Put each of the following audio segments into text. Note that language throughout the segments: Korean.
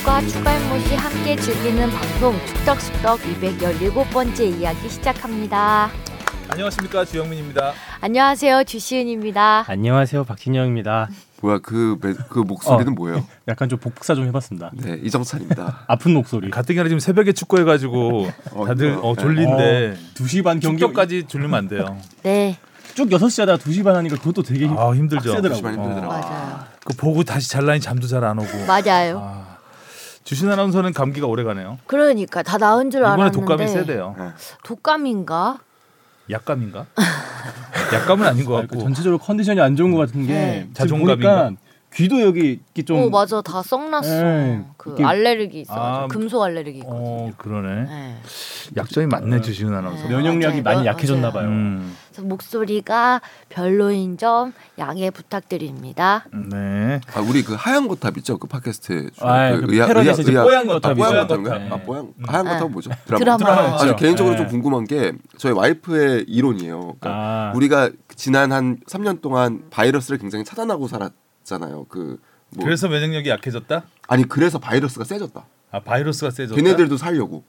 축덕과 추갈못이 함께 즐기는 방송 축덕숙덕 217번째 이야기 시작합니다. 안녕하십니까 주영민입니다. 안녕하세요 주시은입니다. 안녕하세요 박진영입니다. 뭐야 그, 매- 그 목소리는 어. 뭐예요? 약간 좀 복사 좀 해봤습니다. 네 이정찬입니다. 아픈 목소리. 가뜩이나 지금 새벽에 축구해가지고 어, 다들. 어, 졸린데 2시 반 경기 축덕까지 졸리면 안 돼요. 네 쭉 6시 하다가 2시 반 하니까 그것도 되게 힘... 아 힘들죠. 빡세더라고요. 시간 힘들더라. 맞아요. 그 보고 다시 잘라니 잠도 잘 안 오고. 맞아요. 아, 주신 아나운서는 감기가 오래 가네요. 그러니까 다 나은 줄 이번에 알았는데 독감이 세대요. 네. 독감인가? 약감인가? 약감은 아닌 것 아, 그 같고. 전체적으로 컨디션이 안 좋은 것 같은 게 네. 지금 자존감인가? 귀도 여기 이렇게 좀 오 맞아 다 썩났어. 네, 그 이게- 알레르기 있어. 아, 금속 알레르기 있거든요. 어 그러네. 네. 약점이 많네 주시는 아나운서. 네. 면역력이 맞아요. 많이 약해졌나 봐요. 음, 목소리가 별로인 점 양해 부탁드립니다. 네. 아 우리 그 하얀 거탑 있죠 그 팟캐스트. 아, 그 패러디에서 이제 뽀얀 거탑이죠. 아, 뽀얀 뽀얀 거탑인가? 거탑. 아 뽀얀 하얀 네. 거탑 은 뭐죠? 드라마. 드라마 아, 저 있죠. 개인적으로 네. 좀 궁금한 게 저희 와이프의 이론이에요. 그러니까 아. 우리가 지난 한 3년 동안 바이러스를 굉장히 차단하고 살았 잖아요. 그 뭐, 그래서 면역력이 약해졌다? 아니 그래서 바이러스가 세졌다. 아 바이러스가 세졌다. 걔네들도 살려고.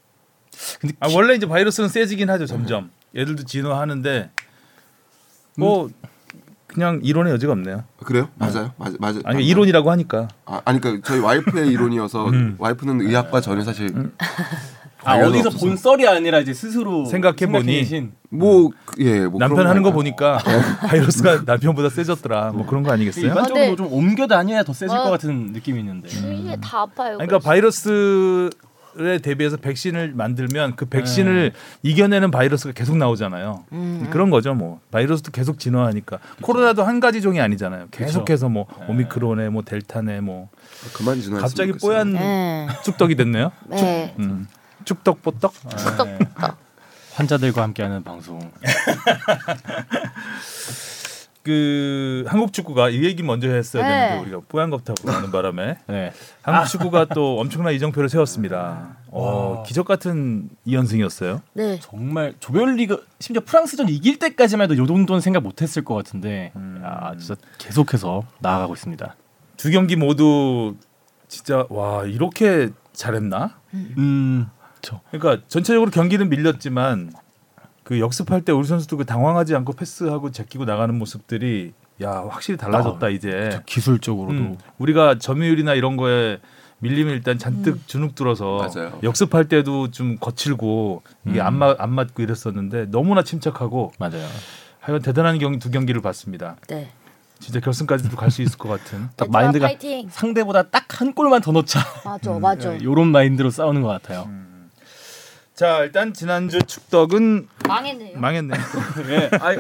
근데 아 원래 이제 바이러스는 세지긴 하죠 점점. 얘들도 진화하는데 뭐 그냥 이론의 여지가 없네요. 그래요? 맞아요. 맞아 맞아. 아니 그러니까 이론이라고 하니까. 아, 아니 그러니까 저희 와이프의 이론이어서 음. 와이프는 의학과 전혀 사실 아, 어디서 없어서. 본 썰이 아니라 이제 스스로 생각해 보니 생각해내신 뭐예뭐 남편 하는 거 보니까 바이러스가 남편보다 세졌더라. 뭐 그런 거 아니겠어요? 일반적으로 아, 네. 좀 옮겨 다녀야 더 세질 어. 것 같은 느낌이 있는데. 주위에 다 아파요. 그러니까 그래서. 바이러스 에 대비해서 백신을 만들면 그 백신을 이겨내는 바이러스가 계속 나오잖아요. 음. 그런 거죠, 뭐 바이러스도 계속 진화하니까 코로나도 한 가지 종이 아니잖아요. 계속해서 뭐 오미크론에 뭐 델타네 뭐 그만 진화. 갑자기 뽀얀 네. 축덕이 됐네요. 네. 음. 축덕뽀떡. 축덕. 환자들과 함께하는 방송. 그 한국 축구가 이 얘기 먼저 했어야 네. 되는데 우리가 뽀얀 것하고 하는 바람에 네. 한국 축구가 또 엄청난 이정표를 세웠습니다. 어, 와. 기적 같은 2연승이었어요. 네. 정말 조별리그 심지어 프랑스전 이길 때까지만 해도 요 정도는 생각 못했을 것 같은데 음. 야 진짜 계속해서 나아가고 있습니다. 두 경기 모두 진짜 와 이렇게 잘했나? 음, 저 그러니까 전체적으로 경기는 밀렸지만 그 역습할 때 우리 선수도 그 당황하지 않고 패스하고 제끼고 나가는 모습들이 야 확실히 달라졌다 이제. 기술적으로도 음, 우리가 점유율이나 이런 거에 밀리면 일단 잔뜩 주눅 들어서 맞아요. 역습할 때도 좀 거칠고 이게 음. 안, 맞, 안 맞고 이랬었는데 너무나 침착하고 맞아요. 하여간 대단한 경기 두 경기를 봤습니다. 네. 진짜 결승까지도 갈 수 있을 것 같은. 딱 마인드가 파이팅. 상대보다 딱 한 골만 더 넣자. 맞아, 맞아. 요런 마인드로 싸우는 것 같아요. 자 일단 지난주 축덕은 망했네요. 망했네. 예. 아이,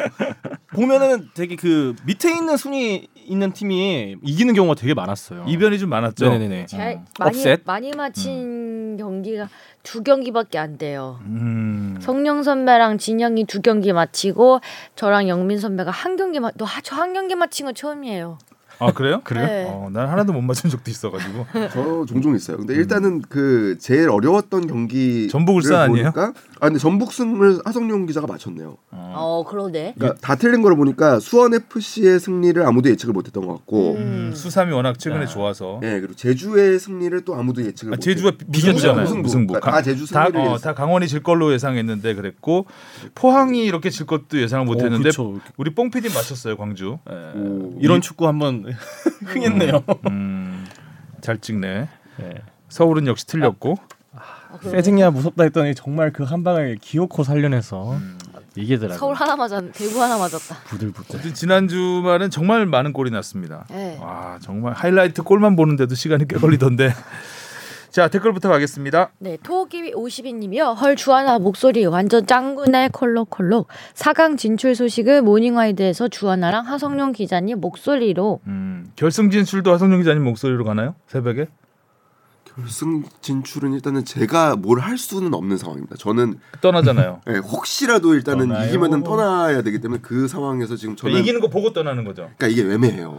보면은 되게 그 밑에 있는 순위 있는 팀이 이기는 경우가 되게 많았어요. 이변이 좀 많았죠. 네네네. 잘 음. 많이 업셋. 많이 맞힌 경기가 두 경기밖에 안 돼요. 음. 성령 선배랑 진영이 두 경기 마치고 저랑 영민 선배가 한 경기 맞너저 한 경기 맞힌 건 처음이에요. 아 그래요? 그래요? 네. 어, 난 하나도 못 맞춘 적도 있어가지고. 저 종종 있어요. 근데 일단은 그 제일 어려웠던 경기 전북 울산 아니에요? 보니까 아 근데 전북승을 하성룡 기자가 맞췄네요. 어 그러네. 그러니까 다 틀린 걸 보니까 수원 FC의 승리를 아무도 예측을 못했던 것 같고, 음. 수삼이 워낙 최근에 아. 좋아서. 예 그리고 제주의 승리를 또 아무도 예측을 아, 못. 제주가 비겼잖아요. 무승부. 무승부. 그러니까 다 제주 다, 승리를 어, 다 강원이 질 걸로 예상했는데 그랬고 포항이 이렇게 질 것도 예상을 못했는데 그쵸. 우리 뽕 PD 맞췄어요 광주. 예. 오. 이런 축구 한번 흥했네요. 음, 잘 찍네. 예. 서울은 역시 틀렸고. 아. 세징야 무섭다 했더니 정말 그 한 방을 기어코 살려내서 이기더라고요. 서울 하나 맞았, 대구 하나 맞았다. 부들부들. 어쨌든 지난 주말은 정말 많은 골이 났습니다. 네. 와 정말 하이라이트 골만 보는데도 시간이 꽤 걸리던데. 자 댓글부터 가겠습니다. 네, 토기 52님이요. 헐 주하나 목소리 완전 짱구네 콜록콜록. 4강 진출 소식을 모닝와이드에서 주하나랑 하성룡 기자님 목소리로 음, 결승 진출도 하성룡 기자님 목소리로 가나요? 새벽에? 결승 진출은 일단은 제가 뭘 할 수는 없는 상황입니다. 저는 떠나잖아요. 예, 혹시라도 일단은 떠나요? 이기면은 떠나야 되기 때문에 그 상황에서 지금 저는 이기는 거 보고 떠나는 거죠. 그러니까 이게 애매해요.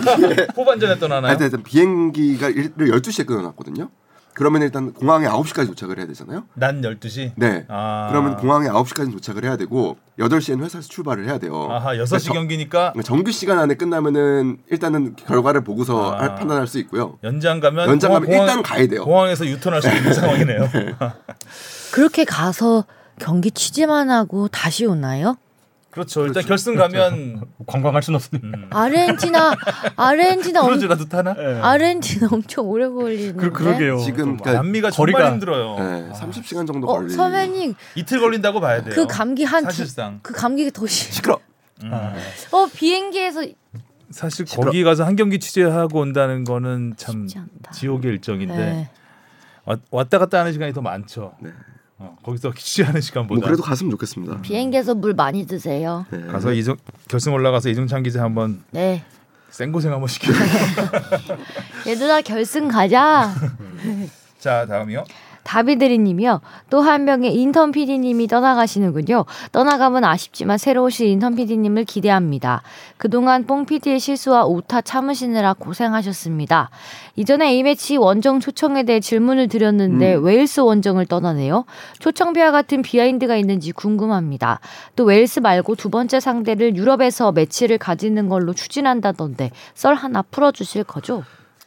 후반전에 떠나나요? 일단 비행기가 12시에 끊어놨거든요. 그러면 일단 공항에 9시까지 도착을 해야 되잖아요. 난 12시. 네. 아. 그러면 공항에 9시까지 도착을 해야 되고 8시에는 회사에서 출발을 해야 돼요. 아하, 6시 그러니까 저- 경기니까 그러니까 정규 시간 안에 끝나면은 일단은 결과를 보고서 아. 할- 판단할 수 있고요. 연장 가면 연장 가면 공항- 일단 가야 돼요. 공항에서 유턴할 수 있는 상황이네요. 그렇게 가서 경기 취재만 하고 다시 오나요? 그렇죠. 일단 결승 가면 관광할 수는 없으니까. 음, 아르헨티나 아르헨티나 엄, 크루즈라도 타나? 예. 아르헨티나 엄청 오래 걸리는데. 그, 그러게요. 지금 그러니까 남미가 거리가- 정말 힘들어요. 네, 30시간 정도 어, 걸리. 선배님 이틀 걸린다고 봐야 돼요. 그 감기 한 두, 사실상 그 감기 더 심. 시끄러. 아, 어 비행기에서 사실 시끄러- 거기 가서 한 경기 취재하고 온다는 거는 참. 지옥의 일정인데 네. 왔- 왔다 갔다 하는 시간이 더 많죠. 네. 어, 거기서 취재하는 시간보다 뭐 그래도 갔으면 좋겠습니다. 비행기에서 물 많이 드세요. 네. 가서 이정 결승 올라가서 이중찬 기자 한번 네. 생고생 한번 시키고. 얘들아 결승 가자. 자 다음이요. 다비드리님이요. 또 한 명의 인턴 PD님이 떠나가시는군요. 떠나가면 아쉽지만 새로 오실 인턴 PD님을 기대합니다. 그동안 뽕 PD의 실수와 오타 참으시느라 고생하셨습니다. 이전에 A매치 원정 초청에 대해 질문을 드렸는데 웨일스 원정을 떠나네요. 초청비와 같은 비하인드가 있는지 궁금합니다. 또 웨일스 말고 두 번째 상대를 유럽에서 매치를 가지는 걸로 추진한다던데 썰 하나 풀어주실 거죠?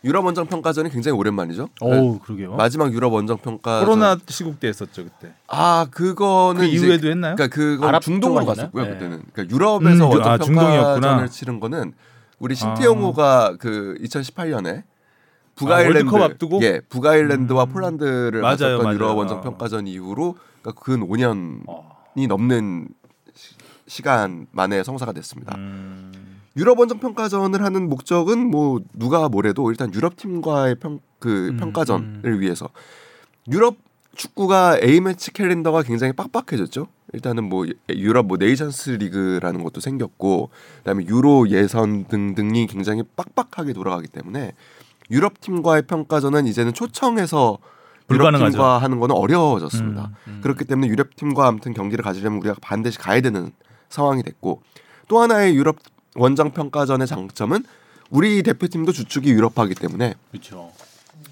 유럽 원정 평가전이 굉장히 오랜만이죠. 어우 그러게요. 마지막 유럽 원정 평가 코로나 시국 때 했었죠 그때. 아 그거는 그 이제 이후에도 했나요? 그러니까 그건 아랍 중동으로 쪽 갔었고요 아니었나요? 그때는. 그러니까 유럽에서 음, 원정 아, 중동이었구나. 평가전을 치른 거는 우리 신태용호가 그 2018년에 북아일랜드 월드컵 앞두고? 예 북아일랜드와 폴란드를 맞아요, 맞았던. 유럽 원정 어. 평가전 이후로 그러니까 근 5년이 어. 넘는 시- 시간 만에 성사가 됐습니다. 음, 유럽 원정 평가전을 하는 목적은 뭐 누가 뭐래도 일단 유럽 팀과의 평 그 음, 평가전을 위해서 유럽 축구가 A 매치 캘린더가 굉장히 빡빡해졌죠. 일단은 뭐 유럽 뭐 네이션스 리그라는 것도 생겼고 그다음에 유로 예선 등등이 굉장히 빡빡하게 돌아가기 때문에 유럽 팀과의 평가전은 이제는 초청해서 유럽 불가능하죠. 팀과 하는 거는 어려워졌습니다. 음, 음. 그렇기 때문에 유럽 팀과 아무튼 경기를 가지려면 우리가 반드시 가야 되는 상황이 됐고 또 하나의 유럽 원정 평가전의 장점은 우리 대표팀도 주축이 유럽파기 때문에 그렇죠.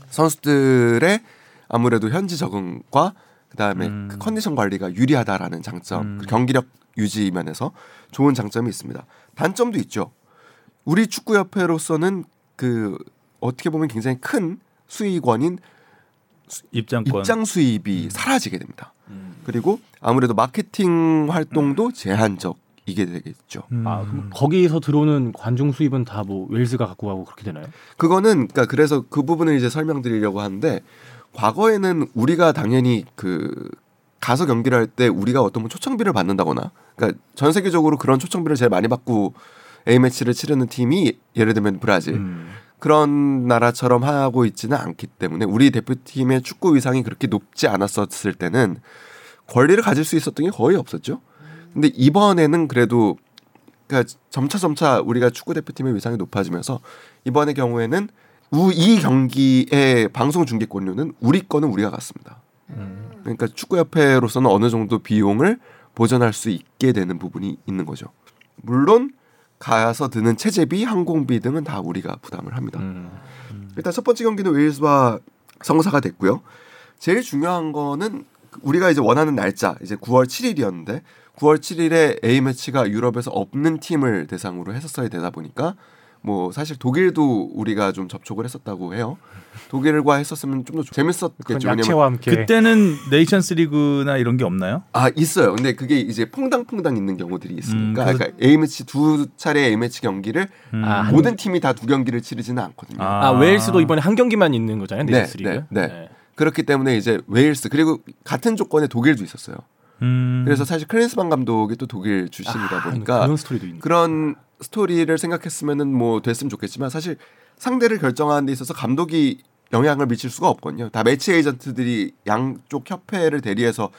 선수들의 아무래도 현지 적응과 그다음에 음. 그 컨디션 관리가 유리하다라는 장점, 음. 그 경기력 유지 면에서 좋은 장점이 있습니다. 단점도 있죠. 우리 축구협회로서는 그 어떻게 보면 굉장히 큰 수익원인 입장권. 입장 수입이 사라지게 됩니다. 음. 그리고 아무래도 마케팅 활동도 제한적 이게 되겠죠. 음. 아 그럼 거기서 들어오는 관중 수입은 다 뭐 웨일즈가 갖고 가고 그렇게 되나요? 그거는 그러니까 그래서 그 부분을 이제 설명드리려고 하는데 과거에는 우리가 당연히 그 가서 경기를 할 때 우리가 어떤 뭐 초청비를 받는다거나 그러니까 전 세계적으로 그런 초청비를 제일 많이 받고 A 매치를 치르는 팀이 예를 들면 브라질 음. 그런 나라처럼 하고 있지는 않기 때문에 우리 대표팀의 축구 위상이 그렇게 높지 않았었을 때는 권리를 가질 수 있었던 게 거의 없었죠. 근데 이번에는 그래도 그러니까 점차 점차 우리가 축구 대표팀의 위상이 높아지면서 이번의 경우에는 우, 이 경기의 방송 중계권료는 우리 거는 우리가 갖습니다. 음. 그러니까 축구협회로서는 어느 정도 비용을 보전할 수 있게 되는 부분이 있는 거죠. 물론 가서 드는 체재비, 항공비 등은 다 우리가 부담을 합니다. 음. 일단 첫 번째 경기는 웨일스와 성사가 됐고요. 제일 중요한 거는 우리가 이제 원하는 날짜 이제 9월 7일이었는데 9월 7일에 A 매치가 유럽에서 없는 팀을 대상으로 했었어야 되다 보니까 뭐 사실 독일도 우리가 좀 접촉을 했었다고 해요. 독일과 했었으면 좀 더 재밌었겠죠. 왜냐면 약체와 함께 그때는 네이션스 리그나 이런 게 없나요? 아 있어요. 근데 그게 이제 퐁당퐁당 있는 경우들이 있으니까 음, 그러니까 A 매치 두 차례 A 매치 경기를 음. 아, 한- 모든 팀이 다 두 경기를 치르지는 않거든요. 아, 웨일스도 이번에 한 경기만 있는 거잖아요. 네, 네이션스 리그. 네, 네. 그렇기 때문에 이제 웨일스 그리고 같은 조건에 독일도 있었어요. 음. 그래서 사실 클린스만 감독이 또 독일 출신이다 아, 보니까 그런 스토리도 있네. 그런 스토리를 생각했으면은 뭐 됐으면 좋겠지만 사실 상대를 결정하는 데 있어서 감독이 영향을 미칠 수가 없거든요. 다 매치 에이전트들이 양쪽 협회를 대리해서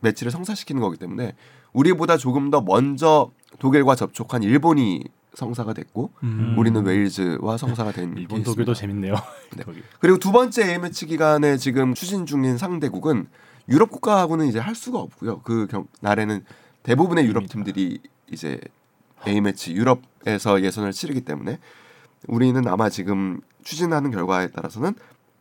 매치를 성사시키는 거기 때문에 우리보다 조금 더 먼저 독일과 접촉한 일본이 성사가 됐고 음. 우리는 웨일즈와 성사가 된 일본 게 독일도. 재밌네요. 네. 그리고 두 번째 A 매치 기간에 지금 추진 중인 상대국은 유럽 국가하고는 이제 할 수가 없고요. 그 경, 날에는 대부분의 유럽 팀들이 이제 A 매치 유럽에서 예선을 치르기 때문에 우리는 아마 지금 추진하는 결과에 따라서는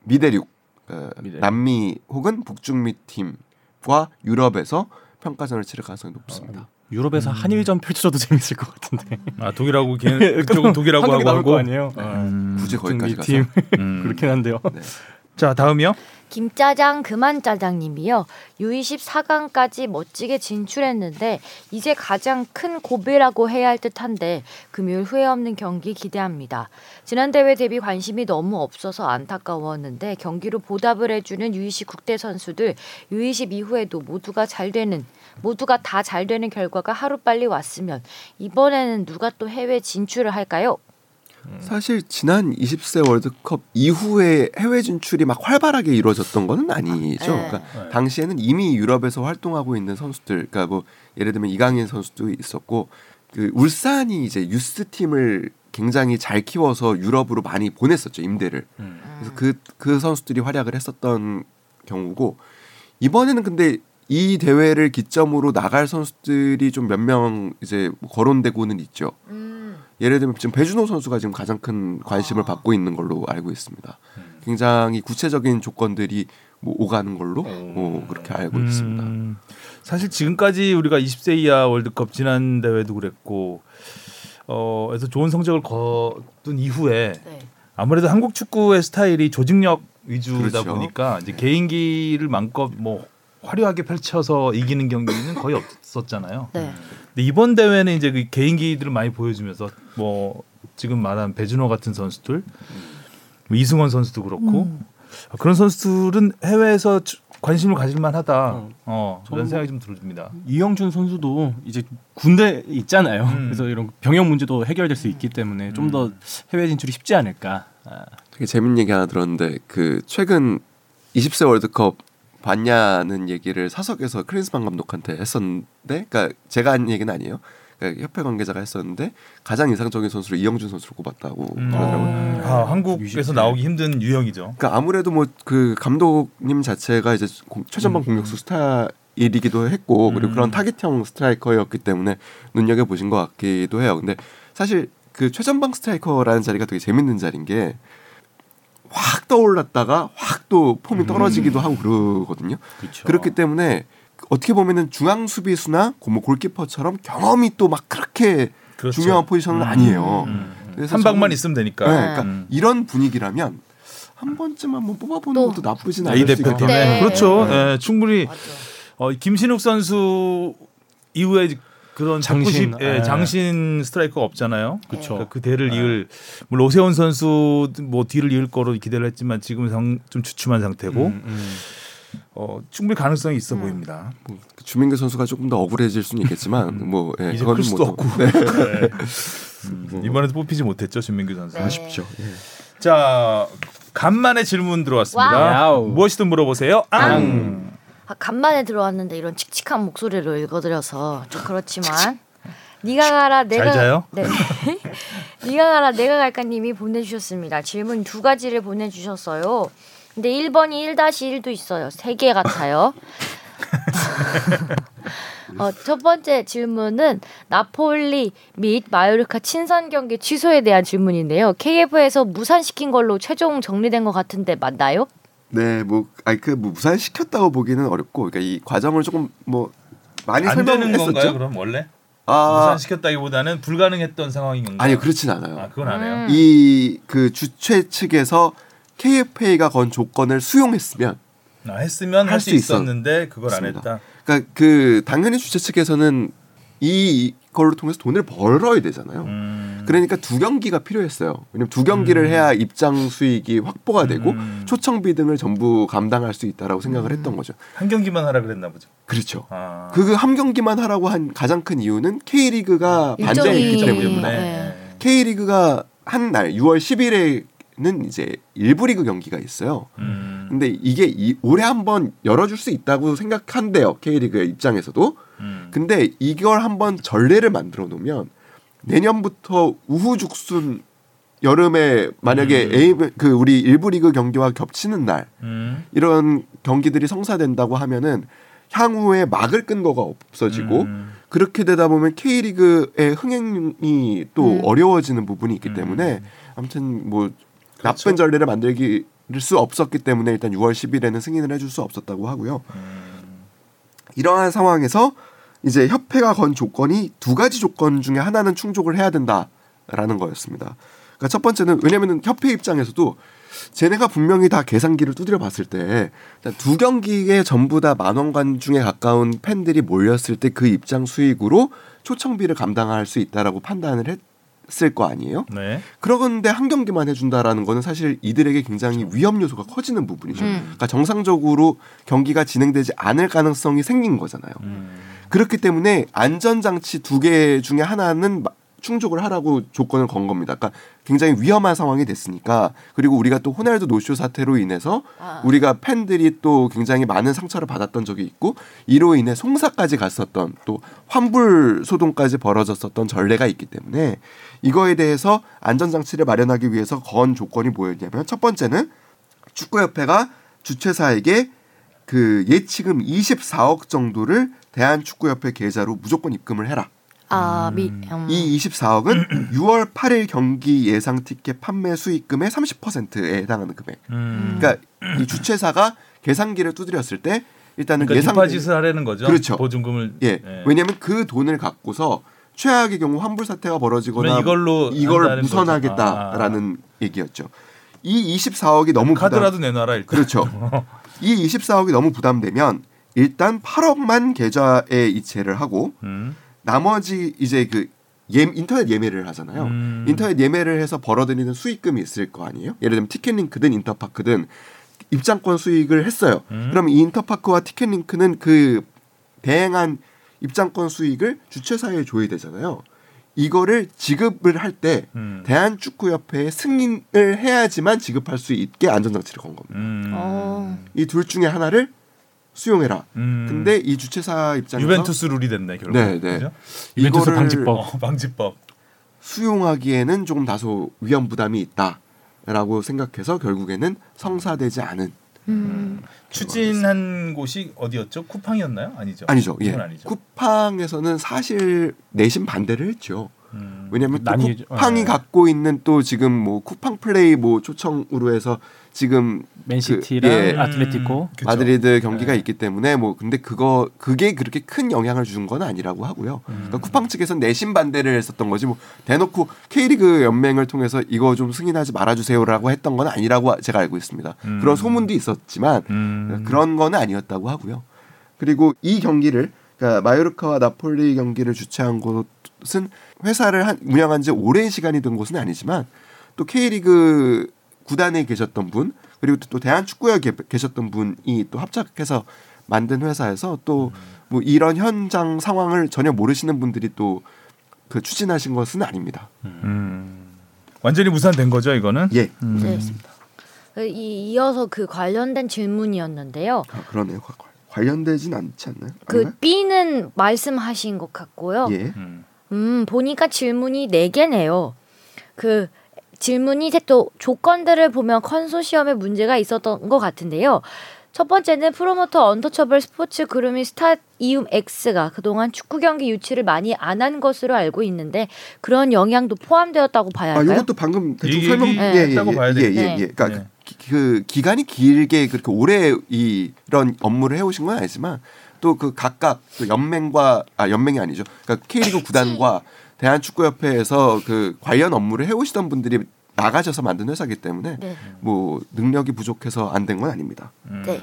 미대륙 어, 미래. 남미 혹은 북중미 팀과 유럽에서 평가전을 치를 가능성이 높습니다. 유럽에서 한일전 펼쳐줘도 재밌을 것 같은데. 아 독일하고 걔 그쪽은 독일하고 하고 나올 거 하고. 아니에요. 음. 굳이 거기까지 미 가서 팀 음. 그렇긴 한데요. 자 다음이요. 김짜장 그만짜장님이요. U20 4강까지 멋지게 진출했는데 이제 가장 큰 고비라고 해야 할 듯한데 금요일 후회 없는 경기 기대합니다. 지난 대회 대비 관심이 너무 없어서 안타까웠는데 경기로 보답을 해주는 U20 국대 선수들 U20 이후에도 모두가 잘 되는 모두가 다 잘 되는 결과가 하루 빨리 왔으면 이번에는 누가 또 해외 진출을 할까요? 사실 지난 20세 월드컵 이후에 해외 진출이 막 활발하게 이루어졌던 거는 아니죠. 네. 그러니까 당시에는 이미 유럽에서 활동하고 있는 선수들, 그러니까 뭐 예를 들면 이강인 선수도 있었고 그 울산이 이제 유스 팀을 굉장히 잘 키워서 유럽으로 많이 보냈었죠 임대를. 그래서 그그 선수들이 활약을 했었던 경우고 이번에는 근데 이 대회를 기점으로 나갈 선수들이 좀 몇 명 이제 뭐 거론되고는 있죠. 음. 예를 들면 지금 배준호 선수가 지금 가장 큰 관심을 받고 있는 걸로 알고 있습니다. 굉장히 구체적인 조건들이 뭐 오가는 걸로 뭐 그렇게 알고 있습니다. 음, 사실 지금까지 우리가 20세 이하 월드컵 지난 대회도 그랬고 어 그래서 좋은 성적을 거둔 이후에 네. 아무래도 한국 축구의 스타일이 조직력 위주다 그렇죠. 보니까 이제 개인기를 마음껏 뭐 화려하게 펼쳐서 이기는 경기는 거의 없었잖아요. 네. 근데 이번 대회는 이제 그 개인기들을 많이 보여주면서 뭐 지금 말한 배준호 같은 선수들, 뭐 이승원 선수도 그렇고 음. 아, 그런 선수들은 해외에서 주- 관심을 가질 만하다. 어. 어, 그런 뭐- 생각이 좀 들어집니다. 이영준 선수도 이제 군대 있잖아요. 음. 그래서 이런 병역 문제도 해결될 수 있기 때문에 좀더 해외 진출이 쉽지 않을까. 아, 되게 재밌는 얘기 하나 들었는데 그 최근 20세 월드컵 봤냐는 얘기를 사석에서 크린스만 감독한테 했었는데, 그러니까 제가 한 얘기는 아니에요. 그러니까 협회 관계자가 했었는데 가장 인상적인 선수로 이영준 선수를 꼽았다고 음. 그러더라고요. 아, 한국에서 나오기 힘든 유형이죠. 그러니까 아무래도 뭐 그 감독님 자체가 이제 공- 최전방 공격수 스타 일이기도 했고 그리고 음. 그런 타깃형 스트라이커였기 때문에 눈여겨 보신 것 같기도 해요. 근데 사실 그 최전방 스트라이커라는 자리가 되게 재밌는 자리인 게 확 떠올랐다가 확 또 폼이 떨어지기도 하고 그러거든요. 그렇죠. 그렇기 때문에 어떻게 보면은 중앙 수비수나 뭐 골키퍼처럼 경험이 또 막 그렇게 그렇죠. 중요한 포지션은 아니에요. 음. 그래서 한 방만 있으면 되니까. 네, 그러니까 음. 이런 분위기라면 한 번쯤 한번 뽑아보는 또. 것도 나쁘진 않을 수 있다. 대표팀에 네. 그렇죠. 네. 예, 충분히. 어, 김신욱 선수 이후에 그런 장신, 190, 예, 예. 장신 스트라이커가 없잖아요. 그쵸. 그러니까 그 대를 이을 물론 오세훈 선수 뭐 뒤를 이을 거로 기대를 했지만 지금은 상, 좀 주춤한 상태고 음, 음. 어, 충분히 가능성이 있어 보입니다. 뭐, 주민규 선수가 조금 더 억울해질 수는 있겠지만 뭐 예, 음. 이제 클 수도 뭐 없고 또- 네. 네. 음, 이번에도 뽑히지 못했죠 주민규 선수. 네. 아쉽죠. 예. 자 간만에 질문 들어왔습니다. wow. 무엇이든 물어보세요. 앙. 아, 간만에 들어왔는데 이런 칙칙한 목소리로 읽어드려서 좀 그렇지만 네가 가라 내가 잘? 네. 네가 가라 내가 갈까님이 보내주셨습니다. 질문 두 가지를 보내주셨어요. 근데 1번이 1-1도 있어요. 세 개 같아요. 어, 첫 번째 질문은 나폴리 및 마요르카 친선 경기 취소에 대한 질문인데요. KF에서 무산시킨 걸로 최종 정리된 것 같은데 맞나요? 네, 뭐 아니 그뭐 무산 시켰다고 보기는 어렵고, 그러니까 이 과정을 조금 뭐 많이 안 되는 설명했었죠. 건가요? 그럼 원래 아, 무산시켰다기보다는 불가능했던 상황인 건가요? 아니요, 그렇진 않아요. 아 그건 안 해요. 음. 이그 주최 측에서 KFA가 건 조건을 수용했으면, 아, 했으면 할할 수. 있었는데 그걸 안 맞습니다. 했다. 그러니까 그 당연히 주최 측에서는 이 걸로 통해서 돈을 벌어야 되잖아요. 음. 그러니까 두 경기가 필요했어요. 왜냐면 두 경기를 해야 입장 수익이 확보가 되고 음. 초청비 등을 전부 감당할 수 있다라고 생각을 했던 거죠. 한 경기만 하라 그랬나 보죠. 그렇죠. 아. 그한 경기만 하라고 한 가장 큰 이유는 K리그가 반장이 있기 일정이- 때문입니다. 네. K리그가 한 날 6월 10일에 는 이제 일부 리그 경기가 있어요. 음. 근데 이게 이, 올해 한번 열어줄 수 있다고 생각한대요. K리그의 입장에서도. 음. 근데 이걸 한번 전례를 만들어 놓으면 내년부터 우후죽순 여름에 만약에 음. A 그 우리 일부 리그 경기와 겹치는 날 음. 이런 경기들이 성사된다고 하면은 향후에 막을 끈거가 없어지고 음. 그렇게 되다 보면 K리그의 흥행이 또 음. 어려워지는 부분이 있기 음. 때문에 아무튼 뭐 그렇죠. 나쁜 전례를 만들기 수 없었기 때문에 일단 6월 10일에는 승인을 해줄 수 없었다고 하고요. 이러한 상황에서 이제 협회가 건 조건이 두 가지 조건 중에 하나는 충족을 해야 된다라는 거였습니다. 그러니까 첫 번째는 왜냐면은 협회 입장에서도 쟤네가 분명히 다 계산기를 두드려 봤을 때 두 경기에 전부 다 만원 관 중에 가까운 팬들이 몰렸을 때 그 입장 수익으로 초청비를 감당할 수 있다라고 판단을 했을 거 아니에요? 네. 그러건데 한 경기만 해준다라는 거는 사실 이들에게 굉장히 위험 요소가 커지는 부분이죠. 음. 그러니까 정상적으로 경기가 진행되지 않을 가능성이 생긴 거잖아요. 음. 그렇기 때문에 안전장치 두 개 중에 하나는 마- 충족을 하라고 조건을 건 겁니다. 그러니까 굉장히 위험한 상황이 됐으니까 그리고 우리가 또 호날두 노쇼 사태로 인해서 아. 우리가 팬들이 또 굉장히 많은 상처를 받았던 적이 있고 이로 인해 송사까지 갔었던 또 환불 소동까지 벌어졌었던 전례가 있기 때문에 이거에 대해서 안전 장치를 마련하기 위해서 건 조건이 뭐였냐면 첫 번째는 축구협회가 주최사에게 그 예치금 24억 정도를 대한축구협회 계좌로 무조건 입금을 해라. 아, 미, 음. 이 24억은 6월 8일 경기 예상 티켓 판매 수익금의 30%에 해당하는 금액. 음. 그러니까 이 주최사가 계산기를 두드렸을 때 일단은 그러니까 예상 디파짓을 하라는 거죠. 그렇죠. 보증금을 예. 네. 왜냐하면 그 돈을 갖고서 최악의 경우 환불 사태가 벌어지거나 이걸로 이걸 무선하겠다라는 얘기였죠. 이 24억이 너무 부담- 카드라도 내놔라 일단. 그렇죠. 이 24억이 너무 부담되면 일단 8억만 계좌에 이체를 하고 음. 나머지 이제 그 예, 인터넷 예매를 하잖아요. 음. 인터넷 예매를 해서 벌어들이는 수익금이 있을 거 아니에요. 예를 들면 티켓링크든 인터파크든 입장권 수익을 했어요. 음. 그럼 이 인터파크와 티켓링크는 그 대행한 입장권 수익을 주최사에 줘야 되잖아요. 이거를 지급을 할때 음. 대한축구협회에 승인을 해야지만 지급할 수 있게 안전장치를 건 겁니다. 음. 어. 이둘 중에 하나를 수용해라. 음. 근데 이 주최사 입장에서 유벤투스 룰이 됐네 결국. 네, 네. 그죠? 유벤투스 이거를 방지법. 어, 방지법. 수용하기에는 조금 다소 위험 부담이 있다라고 생각해서 결국에는 성사되지 않은 음. 추진한 곳이 어디였죠? 쿠팡이었나요? 아니죠. 아니죠. 예. 아니죠. 쿠팡에서는 사실 내심 반대를 했죠. 음. 왜냐하면 또 나뉘죠. 쿠팡이 예. 갖고 있는 또 지금 뭐 쿠팡 플레이 뭐 초청으로 해서 지금 맨시티랑 그, 예. 아틀레티코. 그쵸. 마드리드 경기가 네. 있기 때문에 뭐 근데 그거 그게 그렇게 큰 영향을 준 건 아니라고 하고요. 음. 그러니까 쿠팡 측에서는 내심 반대를 했었던 거지 뭐 대놓고 K리그 연맹을 통해서 이거 좀 승인하지 말아주세요라고 했던 건 아니라고 제가 알고 있습니다. 음. 그런 소문도 있었지만 음. 그런 거는 아니었다고 하고요. 그리고 이 경기를 그러니까 마요르카와 나폴리 경기를 주최한 곳 은 회사를 한, 운영한 지 오랜 시간이 된 곳은 아니지만 또 K리그 구단에 계셨던 분 그리고 또 대한축구에 계- 계셨던 분이 또 합작해서 만든 회사에서 또 뭐 이런 현장 상황을 전혀 모르시는 분들이 또 그 추진하신 것은 아닙니다. 음. 완전히 무산된 거죠 이거는. 네. 음. 그 이, 이어서 그 관련된 질문이었는데요. 아, 그러네요. 과- 관련되진 않지 않나요? 그 아닌가요? B는 말씀하신 것 같고요. 예. 음. 음, 보니까 질문이 네 개네요. 그 질문이 또 조건들을 보면 컨소시엄에 문제가 있었던 것 같은데요. 첫 번째는 프로모터 언터처블 스포츠 그룹인 스타 이움 X가 그동안 축구 경기 유치를 많이 안 한 것으로 알고 있는데 그런 영향도 포함되었다고 봐야 아, 할까요? 이것도 방금 대충 이 설명 얘기 예, 예, 했다고 예, 봐야 예, 되겠네. 예, 예. 그러니까 네. 기- 그 기간이 길게 그렇게 오래 이- 이런 업무를 해오신 건 아니지만 또 그 각각 그 연맹과 아 연맹이 아니죠. 그러니까 K리그 구단과 대한축구협회에서 그 관련 업무를 해오시던 분들이 나가셔서 만든 회사기 때문에 네. 뭐 능력이 부족해서 안 된 건 아닙니다. 음. 네.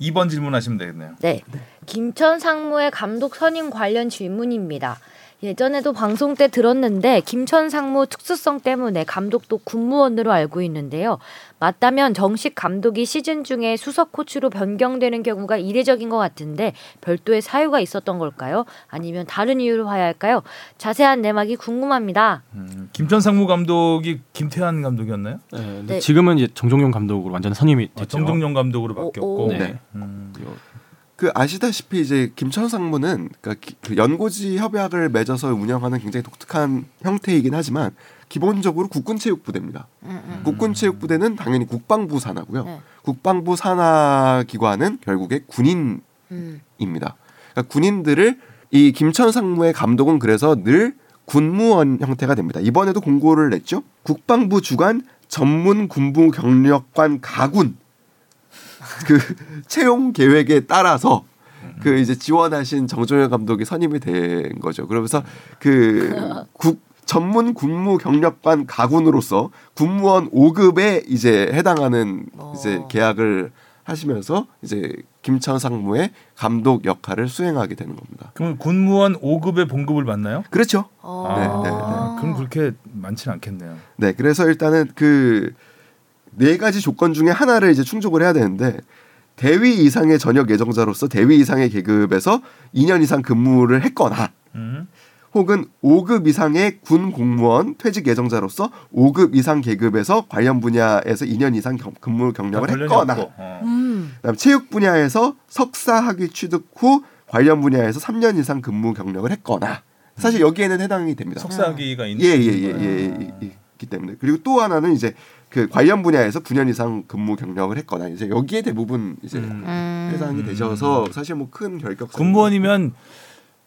2번 질문하시면 되겠네요. 네. 김천 상무의 감독 선임 관련 질문입니다. 예전에도 방송 때 들었는데 김천 상무 특수성 때문에 감독도 군무원으로 알고 있는데요. 맞다면 정식 감독이 시즌 중에 수석 코치로 변경되는 경우가 이례적인 것 같은데 별도의 사유가 있었던 걸까요? 아니면 다른 이유로 봐야 할까요? 자세한 내막이 궁금합니다. 음. 김천 상무 감독이 김태환 감독이었나요? 네, 근데 네. 지금은 이제 정종용 감독으로 완전 선임이 아, 됐죠. 정종용 감독으로 오, 바뀌었고. 오. 네. 음. 그 아시다시피 이제 김천 상무는 그러니까 기- 그 연고지 협약을 맺어서 운영하는 굉장히 독특한 형태이긴 하지만 기본적으로 국군체육부대입니다. 음, 음. 국군체육부대는 당연히 국방부 산하고요. 네. 국방부 산하 기관은 결국에 군인입니다. 음. 그러니까 군인들을 이 김천 상무의 감독은 그래서 늘 군무원 형태가 됩니다. 이번에도 공고를 냈죠. 국방부 주관 전문 군부 경력관 가군 그 채용 계획에 따라서 그 이제 지원하신 정종현 감독이 선임이 된 거죠. 그러면서 그 국 전문 군무 경력관 가군으로서 군무원 5급에 이제 해당하는 이제 어. 계약을 하시면서 이제 김천 상무의 감독 역할을 수행하게 되는 겁니다. 그럼 군무원 5급의 봉급을 받나요? 그렇죠. 어. 네, 네, 아, 그럼 그렇게 많지는 않겠네요. 네, 그래서 일단은 그 네 가지 조건 중에 하나를 이제 충족을 해야 되는데 대위 이상의 전역 예정자로서 대위 이상의 계급에서 2년 이상 근무를 했거나 음. 혹은 5급 이상의 군 공무원 퇴직 예정자로서 5급 이상 계급에서 관련 분야에서 2년 이상 경- 근무 경력을 했거나. 어. 음. 그다음 체육 분야에서 석사 학위 취득 후 관련 분야에서 3년 이상 근무 경력을 했거나 사실 여기에는 해당이 됩니다. 석사 학위가 있는 예예예 거예요. 예, 예, 있기 때문에 그리고 또 하나는 이제 그 관련 분야에서 9년 이상 근무 경력을 했거나 이제 여기에 대부분 이제 음. 해당이 되셔서 사실 뭐 큰 결격 군무원이면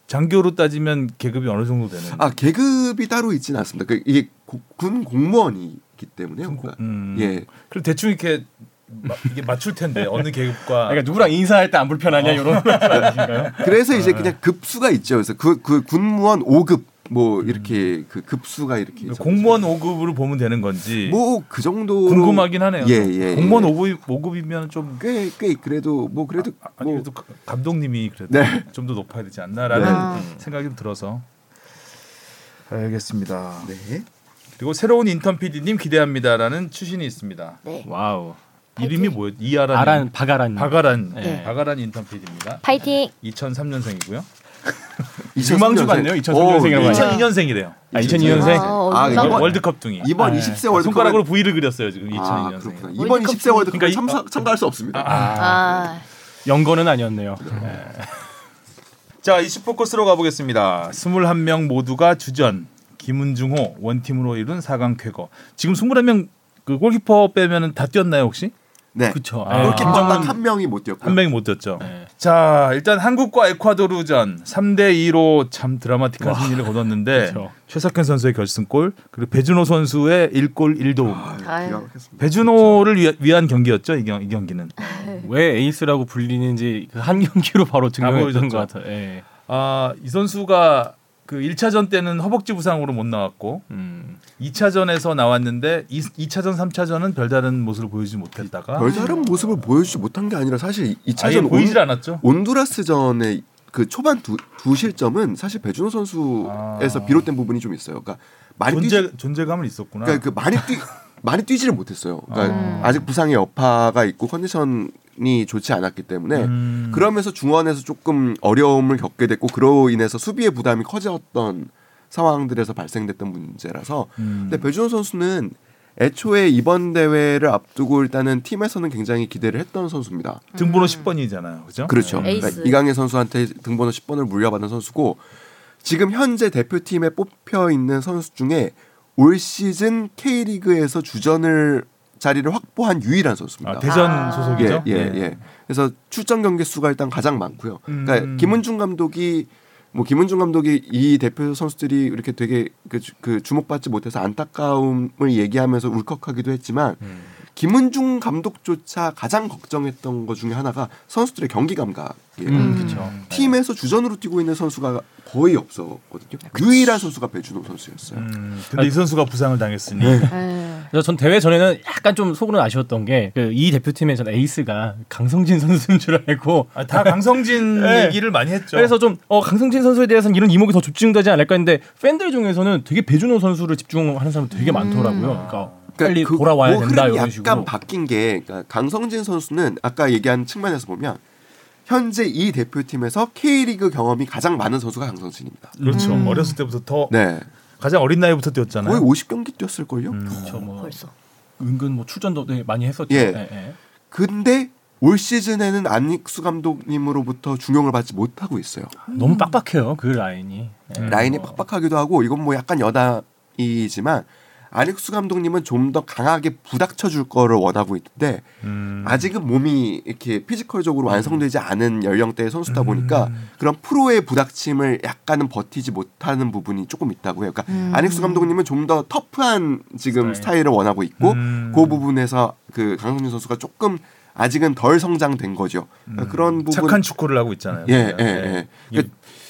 장교로 따지면 계급이 어느 정도 되는? 아 계급이 따로 있지는 않습니다. 그 이게 고- 군 공무원이기 때문에 그러니까 음. 예 그럼 대충 이렇게 마, 이게 맞출 텐데 어느 계급과 그러니까 누구랑 인사할 때 안 불편하냐 어. 이런 말씀이신가요? 그래서 아. 이제 그냥 급수가 있죠. 그래서 그, 그 군무원 5급 뭐 이렇게 그 급수가 이렇게 음. 공무원 5급으로 보면 되는 건지 뭐 그 정도 궁금하긴 하네요. 예, 예, 공무원 예. 5급 5급이면 좀 꽤, 꽤 그래도 뭐 그래도 아, 아니 뭐 그래도 가- 감독님이 그래도 네. 좀더 높아야 되지 않나라는 네. 생각이 좀 들어서 알겠습니다. 네. 그리고 새로운 인턴 PD님 기대합니다라는 추신이 있습니다. 네. wow. 이름이 뭐예요? 이하란 아란 박아란. 박아란 네. 박아란 인턴 PD입니다. 파이팅. 2003년생이고요. 유망주 같네요. 2003년생이라고 하니까. 2002년생이래요. 아 2002년생. 어, 아, 어디서? 이번- 월드컵 둥이. 이번 아, 20세 월드컵 손가락으로 V를 그렸어요 지금 아, 2002년생. 그렇구나. 이번 월드컵 20세 월드컵에 그러니까 이- 참사, 참가할 수 없습니다. 아. 연거는 아니었네요. 자 이슈 포커스로 가보겠습니다. 21명 모두가 주전. 김은중호 원팀으로 이룬 4강 쾌거. 지금 21명 그 골키퍼 빼면은 다 뛰었나요 혹시? 네. 그쵸. 아, 골키퍼 김정은- 딱한 명이 못 뛰었고요. 한 명이 못 뛰었죠. 네. 자 일단 한국과 에콰도르전 3대 2로 참 드라마틱한 승리를 거뒀는데 그쵸. 최석현 선수의 결승골 그리고 배준호 선수의 1골 1도움. 아. 배준호를 위- 위한 경기였죠 이, 경, 이 경기는. 왜 에이스라고 불리는지 그 한 경기로 바로 증명했던 보여줬죠. 것 같아요. 예. 아, 이 선수가 그 1차전 때는 허벅지 부상으로 못 나왔고 음. 2차전에서 나왔는데 2, 2차전 3차전은 별다른 모습을 보여주지 못했다가 별다른 모습을 보여주지 못한 게 아니라 사실 아예 2차전 보이질 않았죠. 온두라스전에 그 초반 두, 두 실점은 사실 배준호 선수에서 아. 비롯된 부분이 좀 있어요. 그러니까 많이 뛰지, 존재 존재감은 있었구나. 그러니까 그 많이 뛰 많이 뛰지를 못했어요. 그러니까 음. 아직 부상의 여파가 있고 컨디션 이 좋지 않았기 때문에 음. 그러면서 중원에서 조금 어려움을 겪게 됐고 그로 인해서 수비의 부담이 커졌던 상황들에서 발생됐던 문제라서 음. 근데 배준호 선수는 애초에 이번 대회를 앞두고 일단은 팀에서는 굉장히 기대를 했던 선수입니다. 등번호 10번이잖아요. 그죠? 그렇죠. 네. 그러니까 이강인 선수한테 등번호 10번을 물려받은 선수고 지금 현재 대표팀에 뽑혀 있는 선수 중에 올 시즌 K리그에서 주전을 자리를 확보한 유일한 선수입니다. 아, 대전 아. 소속이죠. 예, 예, 네. 예. 그래서 출전 경기 수가 일단 가장 많고요. 음. 그러니까 김은중 감독이 뭐 김은중 감독이 이 대표 선수들이 이렇게 되게 그, 주- 그 주목받지 못해서 안타까움을 얘기하면서 울컥하기도 했지만 음. 김은중 감독조차 가장 걱정했던 것 중에 하나가 선수들의 경기 감각이에요. 음, 그렇죠. 팀에서 주전으로 뛰고 있는 선수가 거의 없었거든요. 유일한 선수가 배준호 선수였어요. 음, 근데 이 선수가 부상을 당했으니 에이. 그래서 전 대회 전에는 약간 좀 속으로는 아쉬웠던 게그이 대표팀의 전 에이스가 강성진 선수인 줄 알고 아, 다 강성진 네. 얘기를 많이 했죠. 그래서 좀 어, 강성진 선수에 대해서는 이런 이목이 더 집중되지 않을까 했는데 팬들 중에서는 되게 배준호 선수를 집중하는 사람 되게 많더라고요. 그러니까 빨리 그- 돌아와야 뭐 된다 이런 약간 식으로. 바뀐 게 그러니까 강성진 선수는 아까 얘기한 측면에서 보면 현재 이 대표팀에서 K리그 경험이 가장 많은 선수가 강성진입니다. 그렇죠. 음. 어렸을 때부터 더 네. 가장 어린 나이부터 뛰었잖아요. 거의 50경기 뛰었을 걸요. 음. 그렇죠. 뭐 벌써. 은근 뭐 출전도 되게 많이 했었죠. 예. 예, 예. 근데 올 시즌에는 안익수 감독님으로부터 중용을 받지 못하고 있어요. 너무 빡빡해요 그 라인이. 예. 라인이 뭐. 팍팍하기도 하고 이건 뭐 약간 여담이지만 안익수 감독님은 좀 더 강하게 부닥쳐 줄 거를 원하고 있는데 음. 아직은 몸이 이렇게 피지컬적으로 완성되지 않은 연령대의 선수다 보니까 그런 프로의 부닥침을 약간은 버티지 못하는 부분이 조금 있다고 해요. 그러니까 안익수 감독님은 좀 더 터프한 지금 스타일. 을 원하고 있고 음. 그 부분에서 그 강성준 선수가 조금 아직은 덜 성장된 거죠. 그러니까 그런 부분 착한 축구를 하고 있잖아요. 예, 그냥. 예, 예.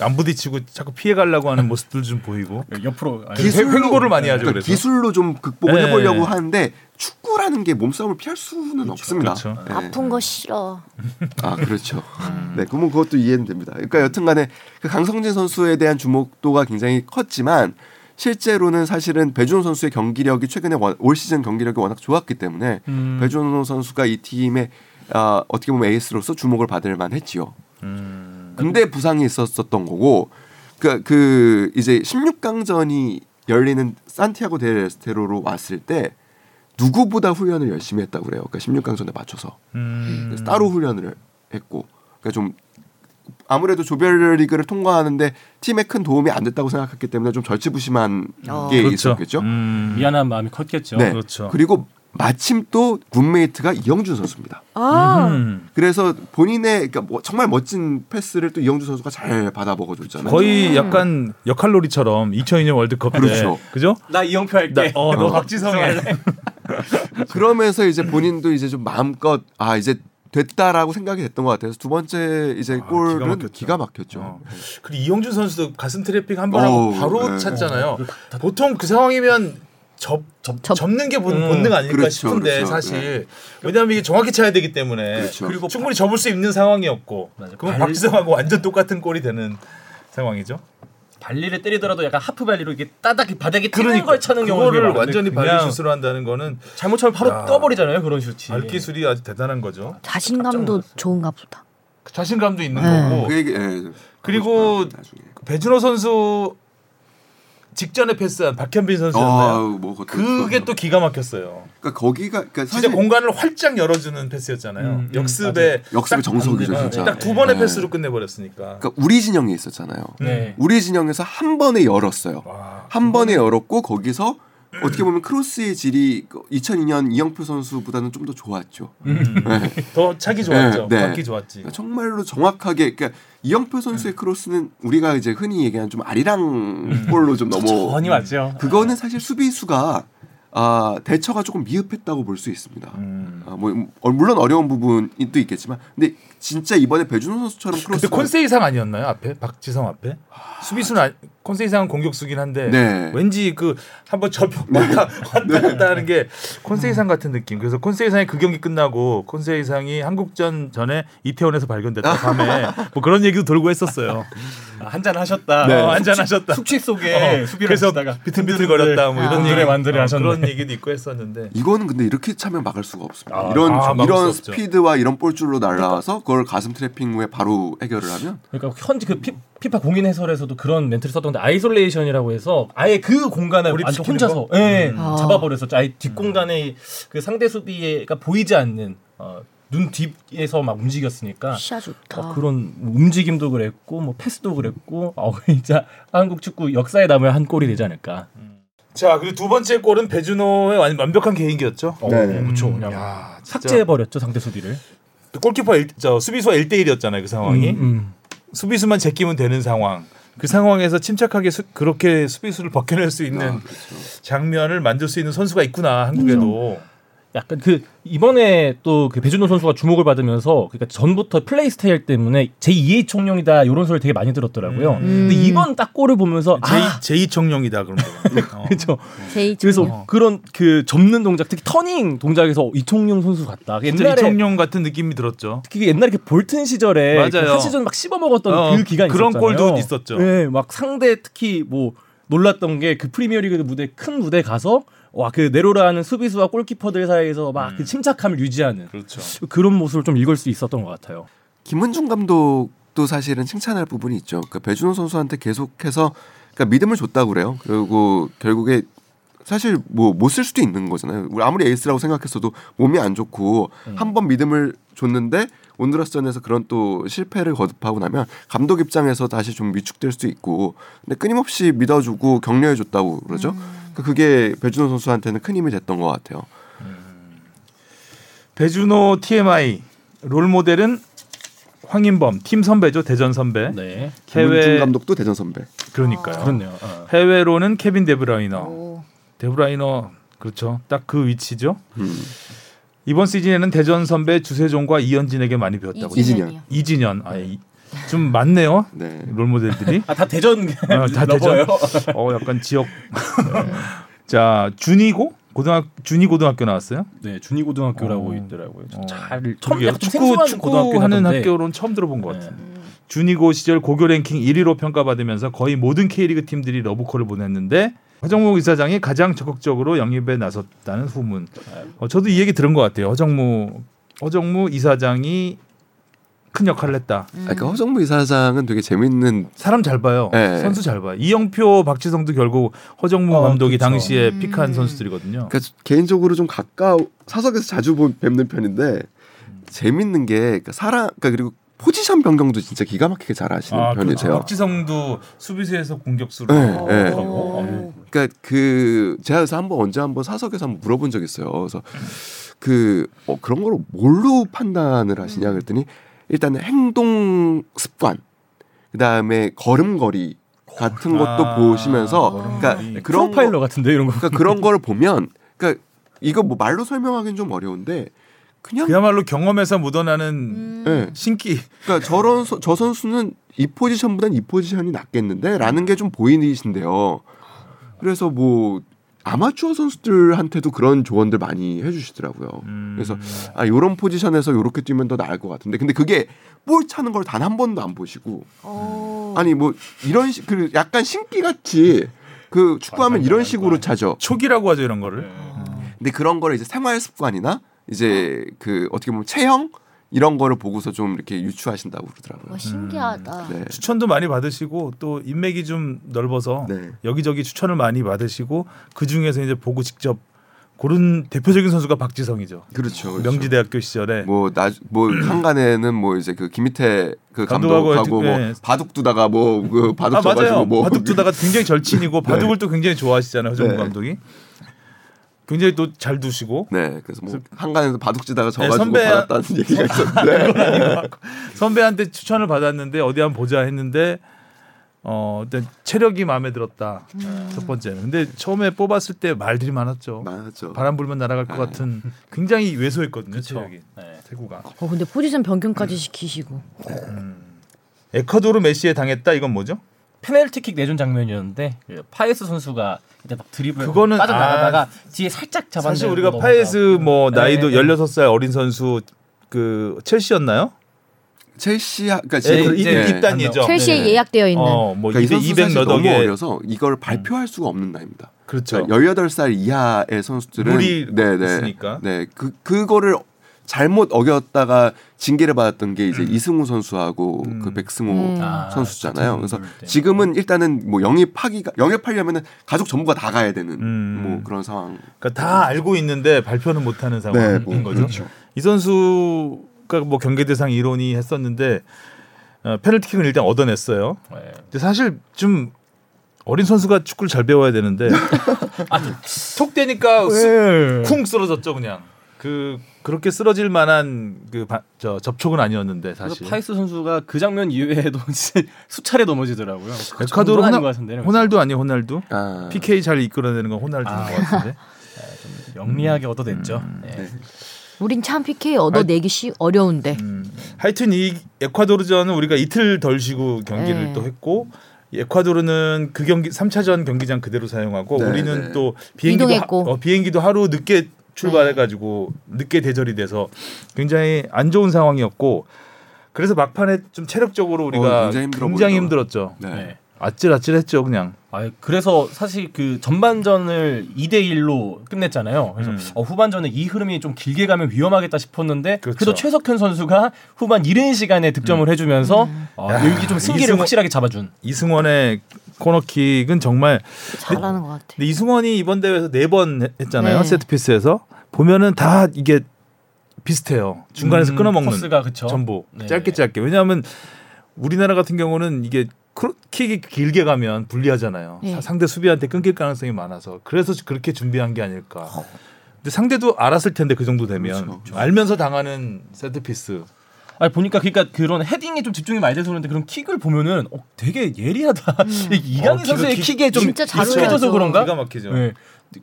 이- 안 부딪히고 자꾸 피해 가려고 하는 모습들 좀 보이고. 옆으로 아니, 기술- 횡보를 많이 하죠, 그러니까 그래서. 기술로 좀 극복을 네. 해보려고 하는데 축구라는 게 몸싸움을 피할 수는 없습니다. 그렇죠. 네. 아픈 거 싫어. 아 그렇죠. 네, 그러면 그것도 이해는 됩니다. 그러니까 여튼간에 그 강성진 선수에 대한 주목도가 굉장히 컸지만 실제로는 사실은 배준호 선수의 경기력이 최근에 원- 올 시즌 경기력이 워낙 좋았기 때문에 음. 배준호 선수가 이 팀의 아, 어떻게 보면 에이스로서 주목을 받을 만했지요. 음. 근데 부상이 있었었던 거고 그, 그 이제 16강전이 열리는 산티아고 델 에스테로로 왔을 때 누구보다 훈련을 열심히 했다고 그래요. 그러니까 16강전에 맞춰서. 음. 그래서 따로 훈련을 했고 그러니까 좀 아무래도 조별리그를 통과하는데 팀에 큰 도움이 안 됐다고 생각했기 때문에 좀 절치부심한 어. 게 그렇죠. 있었겠죠. 음. 미안한 마음이 컸겠죠. 네. 그렇죠. 그리고 마침 또 룸메이트가 이영준 선수입니다. 아, 음. 그래서 본인의 그러니까 뭐 정말 멋진 패스를 또 이영준 선수가 잘 받아 먹어줬잖아요. 거의 약간 역할놀이처럼 2002년 월드컵 때 그렇죠. 그죠? 나 이영표 할게. 어, 너 박지성 해. 그러면서 이제 본인도 이제 좀 마음껏 아 이제 됐다라고 생각이 됐던 것 같아서 두 번째 이제 아, 골은 기가 막혔죠. 기가 막혔죠. 어. 그리고 이영준 선수도 가슴 트래핑 한 번 하고 바로 네. 찼잖아요. 보통 그 상황이면 접, 접, 접- 접는 게 본, 음, 본능 아닐까 그렇죠, 싶은데 그렇죠. 사실 왜냐하면 이게 정확히 차야 되기 때문에 그렇죠. 그리고 충분히 접을 수 있는 상황이었고. 그건 발- 박지성하고 완전 똑같은 골이 되는 상황이죠. 발리를 때리더라도 약간 하프 발리로 이렇게 따닥 바닥에 튀는 그러니까 걸 차는 많은데 완전히 그냥 발리 슛으로 한다는 거는 잘못 차면 바로 야. 떠버리잖아요 그런 슛이. 발 기술이 아주 대단한 거죠. 자신감도 좋은가 보다. 자신감도 있는 네. 거고 그 얘기 예. 그리고. 배준호 선수 직전에 패스한 박현빈 선수였나요? 아, 뭐 그게. 또 기가 막혔어요. 그러니까 거기가 그러니까 진짜 공간을 활짝 열어주는 패스였잖아요. 음, 음, 역습에 역습의 정석이죠, 진짜. 딱 두 번의 네. 패스로 끝내버렸으니까. 그러니까 우리 진영에 있었잖아요. 네. 우리 진영에서 한 번에 열었어요. 와, 한 번에 열었고 거기서 어떻게 보면 크로스의 질이 2002년 이영표 선수보다는 좀 더 좋았죠. 음. 네. 더 차기 좋았죠. 네, 네. 맞기 좋았지. 그러니까 정말로 정확하게 그러니까 이영표 선수의 크로스는 우리가 이제 흔히 얘기하는 좀 아리랑 볼로 좀 넘어 전이 맞죠. 그거는 사실 수비수가 아, 대처가 조금 미흡했다고 볼 수 있습니다. 음. 아, 뭐 어, 물론 어려운 부분이 또 있겠지만 근데 진짜 이번에 배준호 선수처럼 근데 크로스 콘세이상 아니었나요? 앞에 박지성 앞에 수비수는 아, 콘세이상은 공격수긴 한데 네. 왠지 그 한번 접혔 왔다 왔다 갔다 하는 게 콘세이상 같은 느낌. 그래서 콘세이상이 그 경기 끝나고 콘세이상이 한국전 전에 이태원에서 발견됐다 밤에 뭐 그런 얘기도 돌고 했었어요. 한잔 하셨다. 네. 어, 한잔 하셨다. 숙취 속에 어, 수비를 그래서 하시다가 비틀비틀 거렸다 뭐 이런 얘기 만들에 어, 하셨네. 그런 얘기도 있고 했었는데 이거는 근데 이렇게 차면 막을 수가 없습니다. 아, 이런 아, 이런. 스피드와 이런 볼줄로 날라와서 그걸 가슴 트래핑 후에 바로 해결을 하면 그러니까 현지 그 피, 피파 공인 해설에서도 그런 멘트를 썼던데 isolation이라고 해서 아예 그 공간을 완전 혼자서 거? 예, 음. 아. 잡아버렸었죠. 아예 뒷공간에 그 상대 수비가 보이지 않는 어, 눈 뒤에서 막 움직였으니까. 어, 그런 뭐 움직임도 그랬고 뭐 패스도 그랬고 어, 진짜 한국 축구 역사에 남을 한 골이 되지 않을까. 자 그리고 두 번째 골은 배준호의 완- 완벽한 개인기였죠. 어, 네. 그렇죠. 음, 그냥 야, 진짜. 삭제해 버렸죠 상대 수비를. 또 골키퍼 일, 저 수비수와 1대1이었잖아요 그 상황이 음, 음. 수비수만 제끼면 되는 상황 그 상황에서 침착하게 수, 그렇게 수비수를 벗겨낼 수 있는 아, 그렇죠. 장면을 만들 수 있는 선수가 있구나 한국에도 약간 그 이번에 또 그 배준호 선수가 주목을 받으면서 그러니까 전부터 플레이 스타일 때문에 제2의 총룡이다 이런 소리 되게 많이 들었더라고요. 음. 근데 이번 딱 골을 보면서 아 제2 청룡이다 그런 거. 어. 그렇죠. 그래서 어. 그런 그 접는 동작 특히 터닝 동작에서 이총용 선수 같다. 진짜 옛날에 이청룡 같은 느낌이 들었죠. 특히 옛날에 그 볼튼 시절에 맞아요. 그 하시전 막 씹어 먹었던 어, 그 기간 그런 있었잖아요. 골도 있었죠. 네, 막 상대 특히 뭐 놀랐던 게 그 프리미어리그 무대 큰 무대 가서 와 그 네로라는 수비수와 골키퍼들 사이에서 막그 침착함을 유지하는 그렇죠. 그런 모습을 좀 읽을 수 있었던 것 같아요. 김은중 감독도 사실은 칭찬할 부분이 있죠. 그 배준호 선수한테 계속해서 그러니까 믿음을 줬다고 그래요. 그리고 결국에 사실 뭐 못 쓸 수도 있는 거잖아요. 우리 아무리 에이스라고 생각했어도 몸이 안 좋고 한번 믿음을 줬는데 온두라스전에서 그런 또 실패를 거듭하고 나면 감독 입장에서 다시 좀 위축될 수도 있고 근데 끊임없이 믿어주고 격려해줬다고 그러죠. 그게 배준호 선수한테는 큰 힘이 됐던 것 같아요. 배준호 TMI 롤 모델은 황인범 팀 선배죠 대전 선배. 네. 해외 감독도 대전 선배. 그러니까요. 그렇네요. 어. 해외로는 케빈 데브라이너. 오. 데브라이너 그렇죠. 딱 그 위치죠. 음. 이번 시즌에는 대전 선배 주세종과 이현진에게 많이 배웠다고. 이진현이요. 이진현. 아, 이, 좀 많네요. 네. 롤 모델들이. 아, 다 대전 어, 다? 대전. 어, 약간 지역. 자, 준이고 고등학 준이 고등학교 나왔어요. 네, 진위 고등학교라고 어. 있더라고요. 어. 잘 처음 그러게요. 약간 좀 축구 축구 고등학교 하는. 학교로는 처음 들어본 것 네. 같은. 준이고 시절 고교 랭킹 1위로 평가받으면서 거의 모든 K리그 팀들이 러브콜을 보냈는데 허정무 이사장이 가장 적극적으로 영입에 나섰다는 후문. 어, 저도 이 얘기 들은 것 같아요. 허정무 허정무 이사장이 큰 역할을 했다. 음. 그러니까 허정무 이사장은 되게 재밌는 사람 잘 봐요. 네. 선수 잘 봐요. 이영표, 박지성도 결국 허정무 어, 감독이 그쵸. 당시에 음. 픽한 선수들이거든요. 그러니까 개인적으로 좀 가까워 사석에서 자주 보- 뵙는 편인데 재밌는 게 그러니까 사람 그러니까 그리고 포지션 변경도 진짜 기가 막히게 잘 하시는 아, 그렇죠. 편이세요. 박지성도 수비수에서 공격수로. 네, 오. 네. 오. 그러니까 그 제가 그래서 한번 언제 한번 사석에서 한번 물어본 적 있어요. 그래서 그 어, 그런 걸 뭘로 판단을 하시냐 그랬더니 일단 행동 습관 그다음에 걸음걸이 같은 것도 아, 보시면서. 그러니까 그런 거, 프로파일러 같은데 이런 거. 그러니까 그런 거를 보면 그러니까 이거 뭐 말로 설명하기는 좀 어려운데 그냥 그야말로 경험에서 묻어나는 음. 예. 신기. 그러니까 저런 서- 저 선수는 이 포지션보단 이 포지션이 낫겠는데라는 게 좀 보이신데요. 그래서 뭐 아마추어 선수들한테도 그런 조언들 많이 해주시더라고요. 음. 그래서 아 요런 포지션에서 요렇게 뛰면 더 나을 것 같은데 근데 그게 볼 차는 걸 단 한 번도 안 보시고 오. 아니 뭐 이런 식그 약간 신기 같이 그 축구하면 이런 식으로 차죠. 촉이라고 하죠 이런 거를. 근데 그런 거를 이제 생활 습관이나 이제 그 어떻게 보면 체형 이런 거를 보고서 좀 이렇게 유추하신다고 그러더라고요. 와, 신기하다. 네. 추천도 많이 받으시고 또 인맥이 좀 넓어서 네. 여기저기 추천을 많이 받으시고 그 중에서 이제 보고 직접 고른 대표적인 선수가 박지성이죠. 그렇죠. 그렇죠. 명지대학교 시절에 뭐나뭐 한간에는 뭐 이제 그 김희태 그 감독하고 감독하고 뭐 예. 바둑 두다가 뭐 그 바둑 아 맞아요. 져가지고 뭐 바둑 두다가 굉장히 절친이고 바둑을 또 굉장히 좋아하시잖아요. 허정무 네. 감독이. 굉장히 또 잘 두시고. 네 그래서 뭐 한간에서 바둑 지다가 네, 져가지고 선배- 받았다는 얘기가 있었는데. 선배한테 추천을 받았는데 어디 한번 보자 했는데 어 일단 체력이 마음에 들었다. 첫 번째는. 근데 처음에 뽑았을 때 말들이 많았죠. 많았죠. 바람 불면 날아갈 것 같은 굉장히 왜소했거든요 그쵸. 체력이. 네. 태구가. 어, 근데 포지션 변경까지 시키시고. 에콰도르 메시에 당했다 이건 뭐죠 페널티킥 내준 장면이었는데 그 파에스 선수가 이제 막 드리블 그거는- 빠져나가다가 뒤에 살짝 잡았는데 사실 우리가. 파에스 뭐 네, 나이도 네. 16살 어린 선수 그 첼시였나요 첼시 그러니까 그 이제 입- 입단이죠 첼시에 네. 예약되어 있는. 어 뭐 그러니까 이 200, 선수 200 사실 몇 너무 억에 어려서 이걸 발표할 수가 없는 나이입니다. 그렇죠 그러니까 18살 이하의 선수들은 룰이 네네 있으니까. 네. 그 그거를 잘못 어겼다가 징계를 받았던 게 이제 이승우 선수하고 음. 그 백승호 음. 아, 선수잖아요. 그래서. 지금은 일단은 뭐 영입하기가 영입하려면은 가족 전부가 다 가야 되는 음. 뭐 그런 상황. 그러니까 다 알고 있는데 발표는 못 하는 상황인 네, 뭐, 거죠. 그렇죠. 이 선수가 뭐 경계 대상 이론이 했었는데 어, 페널티킥을 일단 얻어냈어요. 네. 근데 사실 좀 어린 선수가 축구를 잘 배워야 되는데 톡 되니까 쑥- 쿵 쓰러졌죠 그냥. 그 그렇게 쓰러질 만한 그 저 접촉은 아니었는데 사실. 파에스 선수가 그 장면 이외에도 수차례 넘어지더라고요. 에콰도르 호날, 것 같은데 호날두 아니에요 호날두? 아. PK 잘 이끌어내는 건 호날두인 아. 것 같은데. 영리하게 얻어냈죠. 네. 네. 우린 참 PK 얻어내기 쉬 어려운데. 음. 하여튼 이 에콰도르전은 우리가 이틀 덜 쉬고 경기를 네. 또 했고 에콰도르는 그 경기 3차전 경기장 그대로 사용하고 네, 우리는 네. 또 비행기도. 하, 어, 비행기도 하루 늦게 출발해 가지고 늦게 대절이 돼서 굉장히 안 좋은 상황이었고 그래서 막판에 좀 체력적으로 우리가 어, 굉장히 굉장히. 힘들었죠. 네. 네. 아찔아찔했죠 그냥. 아, 그래서 사실 그 전반전을 2대 1로 끝냈잖아요. 그래서 음. 어, 후반전에 이 흐름이 좀 길게 가면 위험하겠다 싶었는데 그 그렇죠. 래도 최석현 선수가 후반 이른 시간에 득점을 해주면서 아, 야, 여기 좀 승기를 이승호- 확실하게 잡아준. 이승원의 코너킥은 정말 잘하는 것 같아. 근데 이승원이 이번 대회에서 네 번 했잖아요 네. 세트 피스에서 보면은 다 이게 비슷해요 중간에서 음, 끊어먹는 코스가 그쵸. 전부 네. 짧게 짧게 왜냐하면 우리나라 같은 경우는 이게 킥이 길게 가면 불리하잖아요. 네. 사- 상대 수비한테 끊길 가능성이 많아서 그래서 그렇게 준비한 게 아닐까. 근데 상대도 알았을 텐데 그 정도 되면 그렇죠. 알면서 당하는 세트 피스. 아니 보니까 그러니까 그런 헤딩에 좀 집중이 많이 돼서 그런데 그런 킥을 보면은 어, 되게 예리하다. 이강인 어, 선수의 기가- 킥에 좀 익숙해져서. 그런가? 기가 막히죠. 네.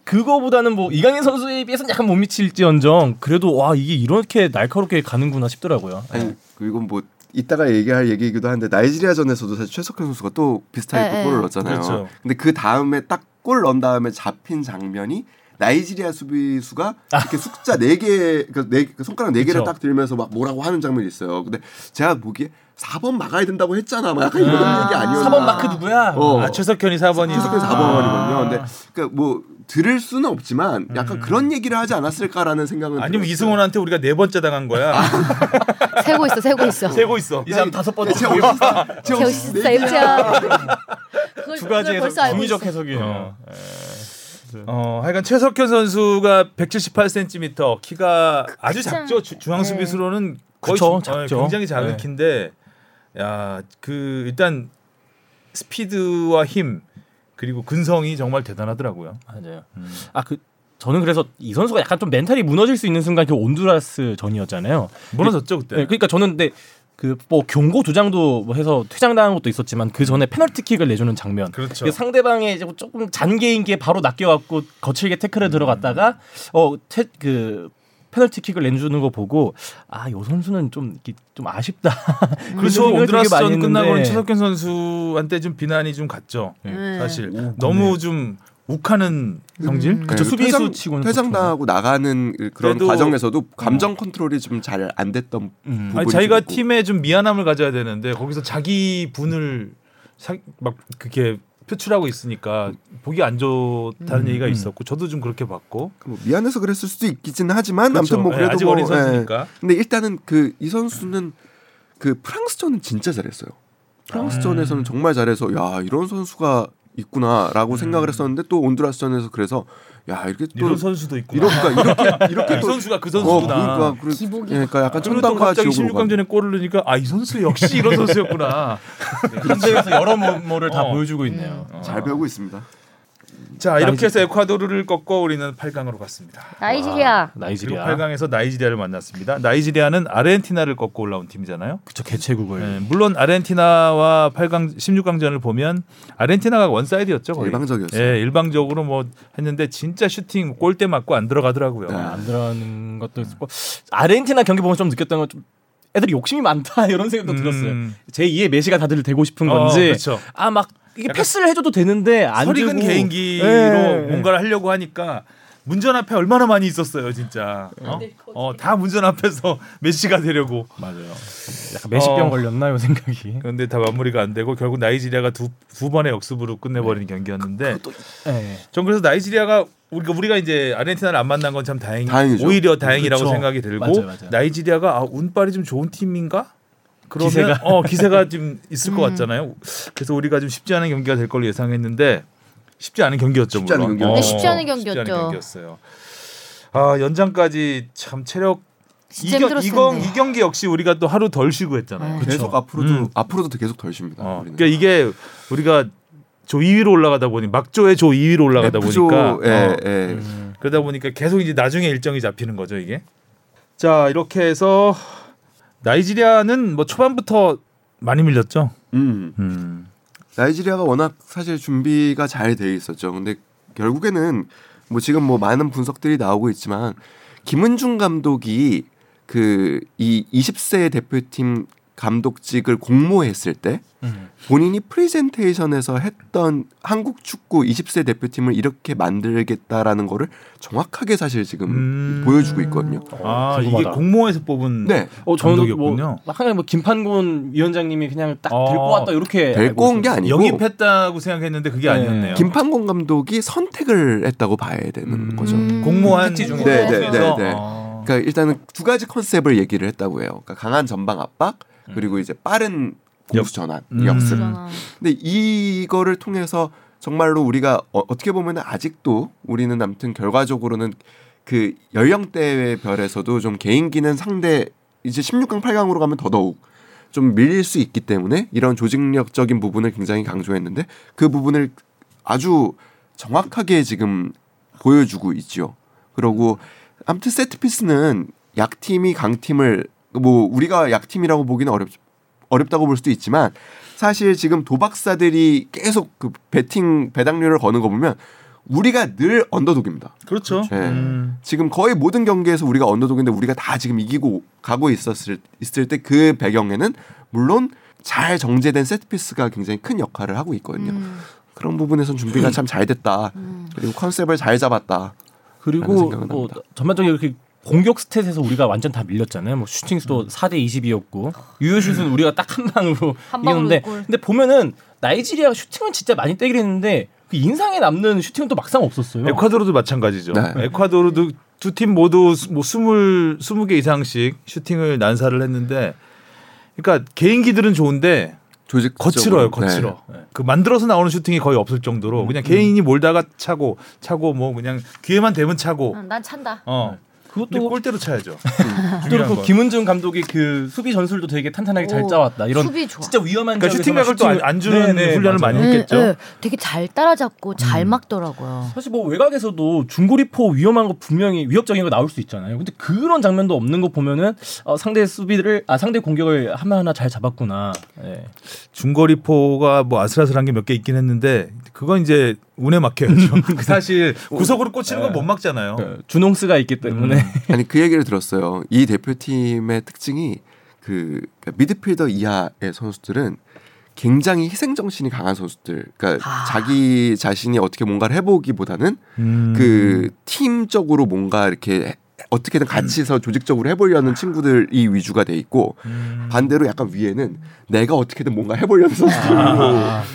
그거보다는 뭐 이강인 선수에 비해서는 약간 못 미칠지언정 그래도 와 이게 이렇게 날카롭게 가는구나 싶더라고요. 아니 그리고 뭐 이따가 얘기할 얘기이기도 한데 나이지리아전에서도 사실 최석현 선수가 또 비슷하게 네, 또 네. 골을 넣었잖아요. 그렇죠. 근데 그 다음에 딱 골 넣은 다음에 잡힌 장면이 나이지리아 수비수가 이렇게 숫자 네 개, 그 네, 그 손가락 네 개를 그쵸. 딱 들면서 막 뭐라고 하는 장면이 있어요. 근데 제가 보기에 4번 막아야 된다고 했잖아. 막 약간 이런 아. 얘기 아니었나. 4번 마크 누구야? 어. 아 최석현이 4번이 최석현 아. 4번이거든요. 근데 그러니까 뭐 들을 수는 없지만 약간 그런 얘기를 하지 않았을까라는 생각은 음. 아니면 들었어요. 이승원한테 우리가 네 번째 당한 거야. 세고 있어, 세고 있어. 세고 있어. 이제 한 다섯 번째 제가 멋있다. 제가 멋있어, 입장. 두 가지 해석 중의적. 해석이에요. 어. 어, 하여간 최석현 선수가 178cm 키가 아주 크잖아. 작죠. 주- 중앙 네. 수비수로는 거의 그쵸, 중- 어, 작죠. 굉장히 작은 네. 키인데 야, 그 일단 스피드와 힘 그리고 근성이 정말 대단하더라고요. 맞아요. 아그 저는 그래서 이 선수가 약간 좀 멘탈이 무너질 수 있는 순간 그 온두라스 전이었잖아요. 무너졌죠 그때. 네, 그러니까 저는 근데 그 뭐 경고 두 장도 뭐 해서 퇴장당한 것도 있었지만 그 전에 페널티킥을 내주는 장면. 그렇죠. 그 상대방의 이제 조금 잔개인기에 바로 낚여갖고 거칠게 태클에 들어갔다가 어그 페널티킥을 내주는 거 보고 아 요 선수는 좀 이렇게 좀 아쉽다. 그렇죠. 온드라스전 끝나고는. 최석현 선수한테 좀 비난이 좀 갔죠. 네. 사실 오, 너무 좀 욱하는 성질. 음. 그쵸, 네, 수비수 퇴장- 치고는 퇴장 당하고 나가는 그런 과정에서도 감정 컨트롤이 좀 잘 안 됐던 음. 부분이 아니 자기가. 팀에 좀 미안함을 가져야 되는데 거기서 자기 분을 사, 막 그렇게 표출하고 있으니까 보기 안 좋다는 얘기가 있었고 저도 좀 그렇게 봤고 뭐 미안해서 그랬을 수도 있긴 하지만 그렇죠. 아무튼 뭐 예, 그래도 아직 뭐, 어린 예. 선수니까 근데 일단은 그 이 선수는 그 프랑스전은 진짜 잘했어요. 프랑스전에서는 정말 잘해서 야 이런 선수가 있구나라고 생각을 했었는데 또 온두라스전에서 그래서 야 이렇게 또 이런 선수도 있구나. 이렇게 이렇게 이렇게 이 또 선수가 그 어, 선수구나. 그러니까 그러- 기복이. 예, 그러니까 약간 천당과 갑자기 지옥으로 가. 16강전에 골을 넣으니까 아 이 선수 역시 이런 선수였구나. 현대에서 여러 면모를 다 어. 보여주고 있네요. 잘 배우고 있습니다. 자 이렇게 해서 에콰도르를 꺾고 우리는 8강으로 갔습니다. 나이지리아. 와, 그리고 나이지리아. 8강에서 나이지리아를 만났습니다. 나이지리아는 아르헨티나를 꺾고 올라온 팀이잖아요. 그쵸 개최국을. 네, 물론 아르헨티나와 8강 16강전을 보면 아르헨티나가 one side였죠 거의. 일방적이었어요. 예, 일방적으로 뭐 했는데 진짜 슈팅 골대 맞고 안 들어가더라고요. 네. 안 들어가는 것도 있고 아르헨티나 경기 보면 좀 느꼈던 건좀 애들이 욕심이 많다 이런 생각도 음. 들었어요. 제 2의 메시가 다들 되고 싶은 어, 건지 그렇죠. 아막 이게 패스를 해줘도 되는데 안 주고. 개인기로 예. 뭔가를 하려고 하니까 문전 앞에 얼마나 많이 있었어요, 진짜. 어? 어, 다 문전 앞에서 메시가 되려고. 맞아요. 약간 메시병 어. 걸렸나요 생각이. 그런데 다 마무리가 안 되고 결국 나이지리아가 두, 두 번의 역습으로 끝내버린 경기였는데 네. 전 그래서 나이지리아가 우리가 우리가 이제 아르헨티나를 안 만난 건 참 다행 다행이죠. 오히려 다행이라고 그쵸. 생각이 들고 맞아요, 맞아요. 나이지리아가 아, 운빨이 좀 좋은 팀인가? 그러면 기세가. 어 기세가 좀 있을 것 음. 같잖아요. 그래서 우리가 좀 쉽지 않은 경기가 될 걸로 예상했는데 쉽지 않은 경기였죠. 쉽지 않은 물론. 경기였죠. 네, 쉽지 않은 쉽지 경기였죠. 경기였어요. 아 연장까지 참 체력 이, 경, 이, 경. 이 경기 역시 우리가 또 하루 덜 쉬고 했잖아요. 네. 계속 앞으로도 음. 앞으로도 계속 덜 쉽니다. 어. 그러니까 이게 우리가 조 2위로 올라가다 보니 막조의 조 2위로 올라가다 F조, 보니까 예, 어, 예. 음. 그러다 보니까 계속 이제 나중에 일정이 잡히는 거죠 이게. 자 이렇게 해서 나이지리아는 뭐 초반부터 많이 밀렸죠. 음. 음. 나이지리아가 워낙 사실 준비가 잘 돼 있었죠. 근데 결국에는 뭐 지금 뭐 많은 분석들이 나오고 있지만 김은중 감독이 그 이 20세 대표팀 감독직을 공모했을 때 음. 본인이 프리젠테이션에서 했던 한국 축구 20세 대표팀을 이렇게 만들겠다라는 거를 정확하게 사실 지금 음. 보여주고 있거든요. 아 궁금하다. 이게 공모에서 뽑은 네. 어 저는 감독이었군요. 뭐 항상 뭐 김판곤 위원장님이 그냥 딱 어. 데리고 왔다 이렇게 데리고 온 게. 아니고 영입했다고 생각했는데 그게 네. 아니었네요. 김판곤 감독이 선택을 했다고 봐야 되는 음. 거죠. 음. 공모한 중에. 네, 네, 네? 네. 아. 그러니까 일단은 두 가지 컨셉을 얘기를 했다고 해요. 그러니까 강한 전방 압박 그리고 이제 빠른 공수 전환 음. 역습. 근데 이거를 통해서 정말로 우리가 어, 어떻게 보면 아직도 우리는 아무튼 결과적으로는 그 연령대의 별에서도 좀 개인기는 상대 이제 16강 8강으로 가면 더더욱 좀 밀릴 수 있기 때문에 이런 조직력적인 부분을 굉장히 강조했는데 그 부분을 아주 정확하게 지금 보여주고 있죠. 그러고 아무튼 세트피스는 약팀이 강팀을 뭐 우리가 약팀이라고 보기는 어렵 어렵다고 볼 수도 있지만 사실 지금 도박사들이 계속 그 베팅 배당률을 거는 거 보면 우리가 늘 언더독입니다. 그렇죠. 네. 음. 지금 거의 모든 경기에서 우리가 언더독인데 우리가 다 지금 이기고 가고 있었을 있을 때 그 배경에는 물론 잘 정제된 세트피스가 굉장히 큰 역할을 하고 있거든요. 음. 그런 부분에선 준비가 참 잘 됐다. 그리고 컨셉을 잘 잡았다. 그리고 뭐. 전반적으로 이렇게 공격 stat에서 우리가 완전 다 밀렸잖아요. 뭐 슈팅 수도 4대 20이었고 유효슛은 우리가 딱 한 방으로 한 방으로 이겼는데 골. 근데 보면은 나이지리아가 슈팅은 진짜 많이 때리긴 했는데 그 인상에 남는 슈팅은 또 막상 없었어요. 에콰도르도 마찬가지죠. 네. 에콰도르도 두 팀 모두 수- 뭐 스물 스무 개 이상씩 슈팅을 난사를 했는데, 그러니까 개인기들은 좋은데 조직 거칠어요, 거칠어. 네. 그 만들어서 나오는 슈팅이 거의 없을 정도로 그냥 개인이 몰다가 차고 차고 뭐 그냥 기회만 되면 차고. 응, 난 찬다. 어. 그것도 골대로 차야죠. 그 건. 김은중 감독이 그 수비 전술도 되게 탄탄하게 잘 오, 짜왔다. 이런 수비 좋아. 진짜 위험한 그러니까 슈팅각을 또 안- 슈팅을- 안 주는 네, 네, 훈련을 맞아요. 많이 했겠죠. 네, 네. 되게 잘 따라잡고 잘 음. 막더라고요. 사실 뭐 외곽에서도 중거리포 위험한 거 분명히 위협적인 거 나올 수 있잖아요. 근데 그런 장면도 없는 거 보면은 어, 상대 수비를 아 상대 공격을 하나 하나 잘 잡았구나. 예. 중거리포가 뭐 아슬아슬한 게 몇 개 있긴 했는데 그건 이제 운에 맡겨야죠. 사실 구석으로 꽂히는 건 못 막잖아요. 그 준홍스가 있기 때문에 아니 그 얘기를 들었어요. 이 대표팀의 특징이 그 그러니까 미드필더 이하의 선수들은 굉장히 희생 정신이 강한 선수들. 그러니까 아. 자기 자신이 어떻게 뭔가를 해보기보다는 음. 그 팀적으로 뭔가 이렇게 어떻게든 같이서 조직적으로 해보려는 친구들이 위주가 돼 있고 음. 반대로 약간 위에는 내가 어떻게든 뭔가 해보려는 선수들로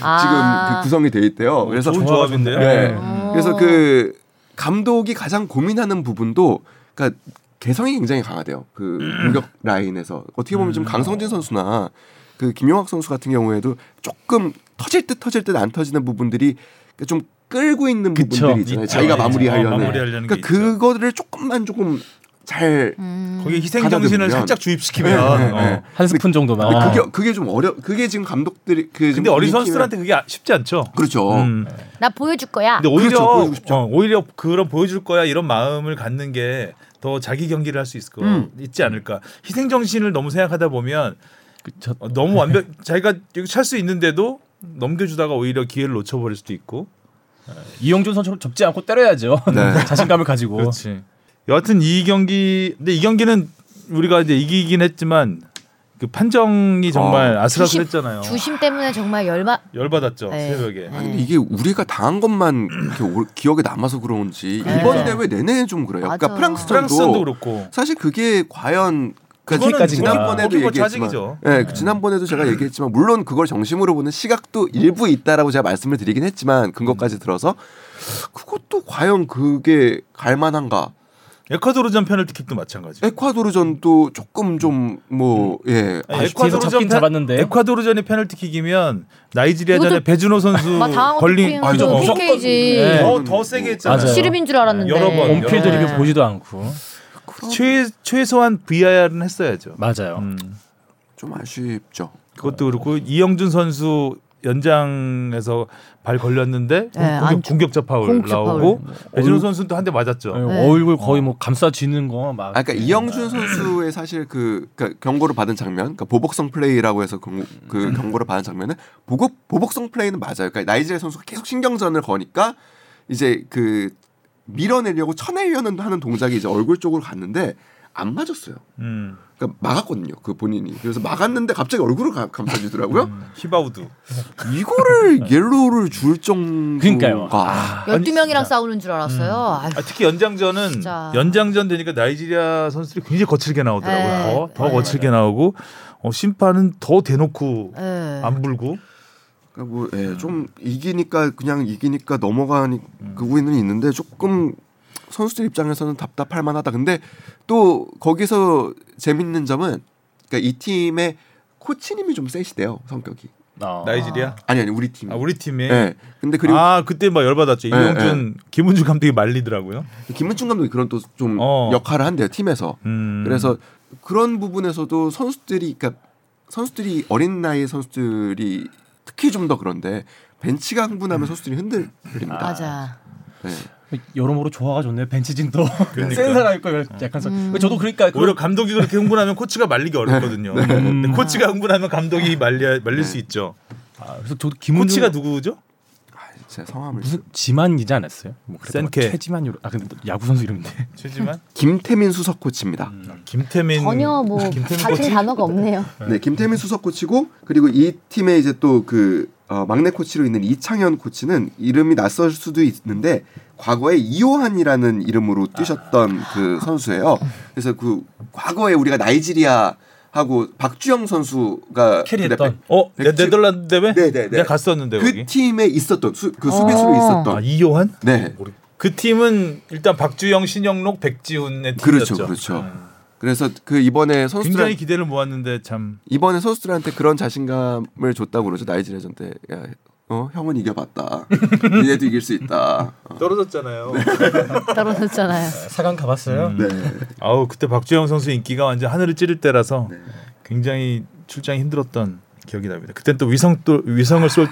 아. 지금 그 구성이 돼 있대요. 그래서 좋은 조합인데요. 네. 어. 그래서 그 감독이 가장 고민하는 부분도 그러니까 개성이 굉장히 강하대요. 그 공격 라인에서 어떻게 보면 지금 강성진 선수나 그 김용학 선수 같은 경우에도 조금 터질 듯 터질 듯 안 터지는 부분들이 그러니까 좀 끌고 있는 그쵸. 부분들이 있잖아요. 있죠. 자기가 있죠. 마무리하려는. 어, 마무리하려는 게 그러니까 그거를 조금만 조금 잘 음. 거기에 희생 정신을 살짝 주입시키면 네, 네, 어. 네. 한 스푼 정도만. 근데 아. 그게 그게 좀 어려 그게 지금 감독들이 그 근데 어린 이 선수들한테 그게 아- 쉽지 않죠. 그렇죠. 음. 나 보여줄 거야. 근데 오히려 그렇죠. 어, 오히려 그런 보여줄 거야 이런 마음을 갖는 게 더 자기 경기를 할 수 있을 거 음. 있지 않을까. 희생 정신을 너무 생각하다 보면 그쵸. 어, 너무 완벽 자기가 여기 찰 수 있는데도 넘겨주다가 오히려 기회를 놓쳐버릴 수도 있고. 이영준 선수를 접지 않고 때려야죠. 네. 자신감을 가지고. 그렇지. 여하튼 이 경기 근데 이 경기는 우리가 이제 이기긴 했지만 그 판정이 정말 어, 아슬아슬했잖아요. 주심 때문에 정말 열마 열받았죠 네. 새벽에. 아니, 근데 이게 우리가 당한 것만 이렇게 오- 기억에 남아서 그런지 네. 이번 대회 내내 좀 그래요. 맞아. 그러니까 프랑스전도 프랑스전도 그렇고. 사실 그게 과연 그러니까 그거는 지난번에도 얘기했지만. 예, 그 지난번에도 제가 얘기했지만 물론 그걸 정심으로 보는 시각도 일부 있다라고 제가 말씀을 드리긴 했지만 근거까지 들어서 그것도 과연 그게 갈만한가? 에콰도르전 페널티킥도 마찬가지. 에콰도르전도 조금 좀뭐 예. 아니, 뒤에서 잡긴 페- 잡았는데. 에콰도르전이 페널티킥이면 나이지리아전에 배준호 선수 걸린 아, 또저 PK지. 네. 더, 더 세게 했잖아요. 씨름인 줄 알았는데. 여러 번, on-field 여러 리뷰 네. 보지도 않고. 최 최소한 VAR은 했어야죠. 맞아요. 음. 좀 아쉽죠. 그것도 그렇고 이영준 선수 연장에서 발 걸렸는데 네, 안 공격, 주- 공격자 파울 공격자 나오고 얼- 선수는 또한대 맞았죠. 네. 얼굴 거의 뭐 감싸쥐는 거 막. 아, 그러니까 이영준 선수의 사실 그 그러니까 경고를 받은 장면, 그러니까 보복성 플레이라고 해서 경, 그 경고를 받은 장면은 보복 보복성 플레이는 맞아요. 그러니까 나이지리아 선수가 계속 신경전을 거니까 이제 그 밀어내려고 쳐내려는 하는 동작이 이제 얼굴 쪽으로 갔는데 안 맞았어요. 음. 그러니까 막았거든요. 그 본인이. 그래서 막았는데 갑자기 얼굴을 가- 감싸쥐더라고요. 음. 히바우두. 이거를 yellow를 줄 정도가 그러니까요. 12명이랑 싸우는 줄 알았어요. 아유, 아, 특히 연장전은 진짜. 연장전 되니까 나이지리아 선수들이 굉장히 거칠게 나오더라고요. 네. 더, 더 네. 거칠게 나오고 어, 심판은 더 대놓고 예. 안 불고 그러니까 뭐, 예, 좀 이기니까 그냥 이기니까 넘어가니 그거는 있는데 조금 선수들 입장에서는 답답할 만하다. 근데 또 거기서 재밌는 점은 그러니까 이 팀의 코치님이 좀 세시대요 성격이. 어. 나이지리아. 아니 아니 우리 팀. 아, 우리 팀이. 예. 근데 그리고 아 그때 막 열받았죠. 네, 이용준, 김은주 감독이 말리더라고요. 김은중 감독이 그런 또 좀 어. 역할을 한대요 팀에서. 음. 그래서 그런 부분에서도 선수들이 그러니까 선수들이 어린 나이 선수들이 특히 좀 더 그런데 벤치가 흥분하면 선수들이 흔들립니다. 맞아. 네. 여러모로 조화가 좋네요. 벤치진도 그러니까. 센 사람 있고 약간 서 저도 그러니까 그 오히려 감독이 그렇게 흥분하면 코치가 말리기 어렵거든요. 근데 코치가 흥분하면 감독이 말려 말릴 수 있죠. 아, 그래서 저도 김은중 코치가 누구죠? 아, 제 성함을 무슨 지만이지 않았어요? 뭐 센케. 최지만 아 근데 또 야구 선수 이름인데 최지만 김태민 수석 코치입니다. 김태민 전혀 뭐 김태민 같은 코치? 단어가 없네요. 네, 김태민 수석 코치고 그리고 이 팀의 이제 또그 막내 코치로 있는 이창현 코치는 이름이 낯설 수도 있는데 과거에 이호한이라는 이름으로 뛰셨던 그 선수예요. 그래서 그 과거에 우리가 나이지리아 하고 박주영 선수가 캐리했던. 어 네, 백지- 네덜란드 대회? 네, 네, 네. 내가 갔었는데 그 거기. 팀에 있었던 수, 그 수비수로 어. 있었던 아 이요한? 네. 그 팀은 일단 박주영, 신영록, 백지훈의 그렇죠, 팀이었죠. 그렇죠. 음. 그래서 그 이번에 선수들 굉장히 기대를 모았는데 참 이번에 선수들한테 그런 자신감을 줬다고 그러죠 나이지리아전 때. 야, 어 형은 이겨봤다. 니네도 이길 수 있다. 어. 떨어졌잖아요. 떨어졌잖아요. 사강 가봤어요. 음. 네. 아우 그때 박주영 선수 인기가 완전 하늘을 찌를 때라서 네. 굉장히 출장이 힘들었던 기억이 납니다. 그땐 또 위성 또 위성을 쏠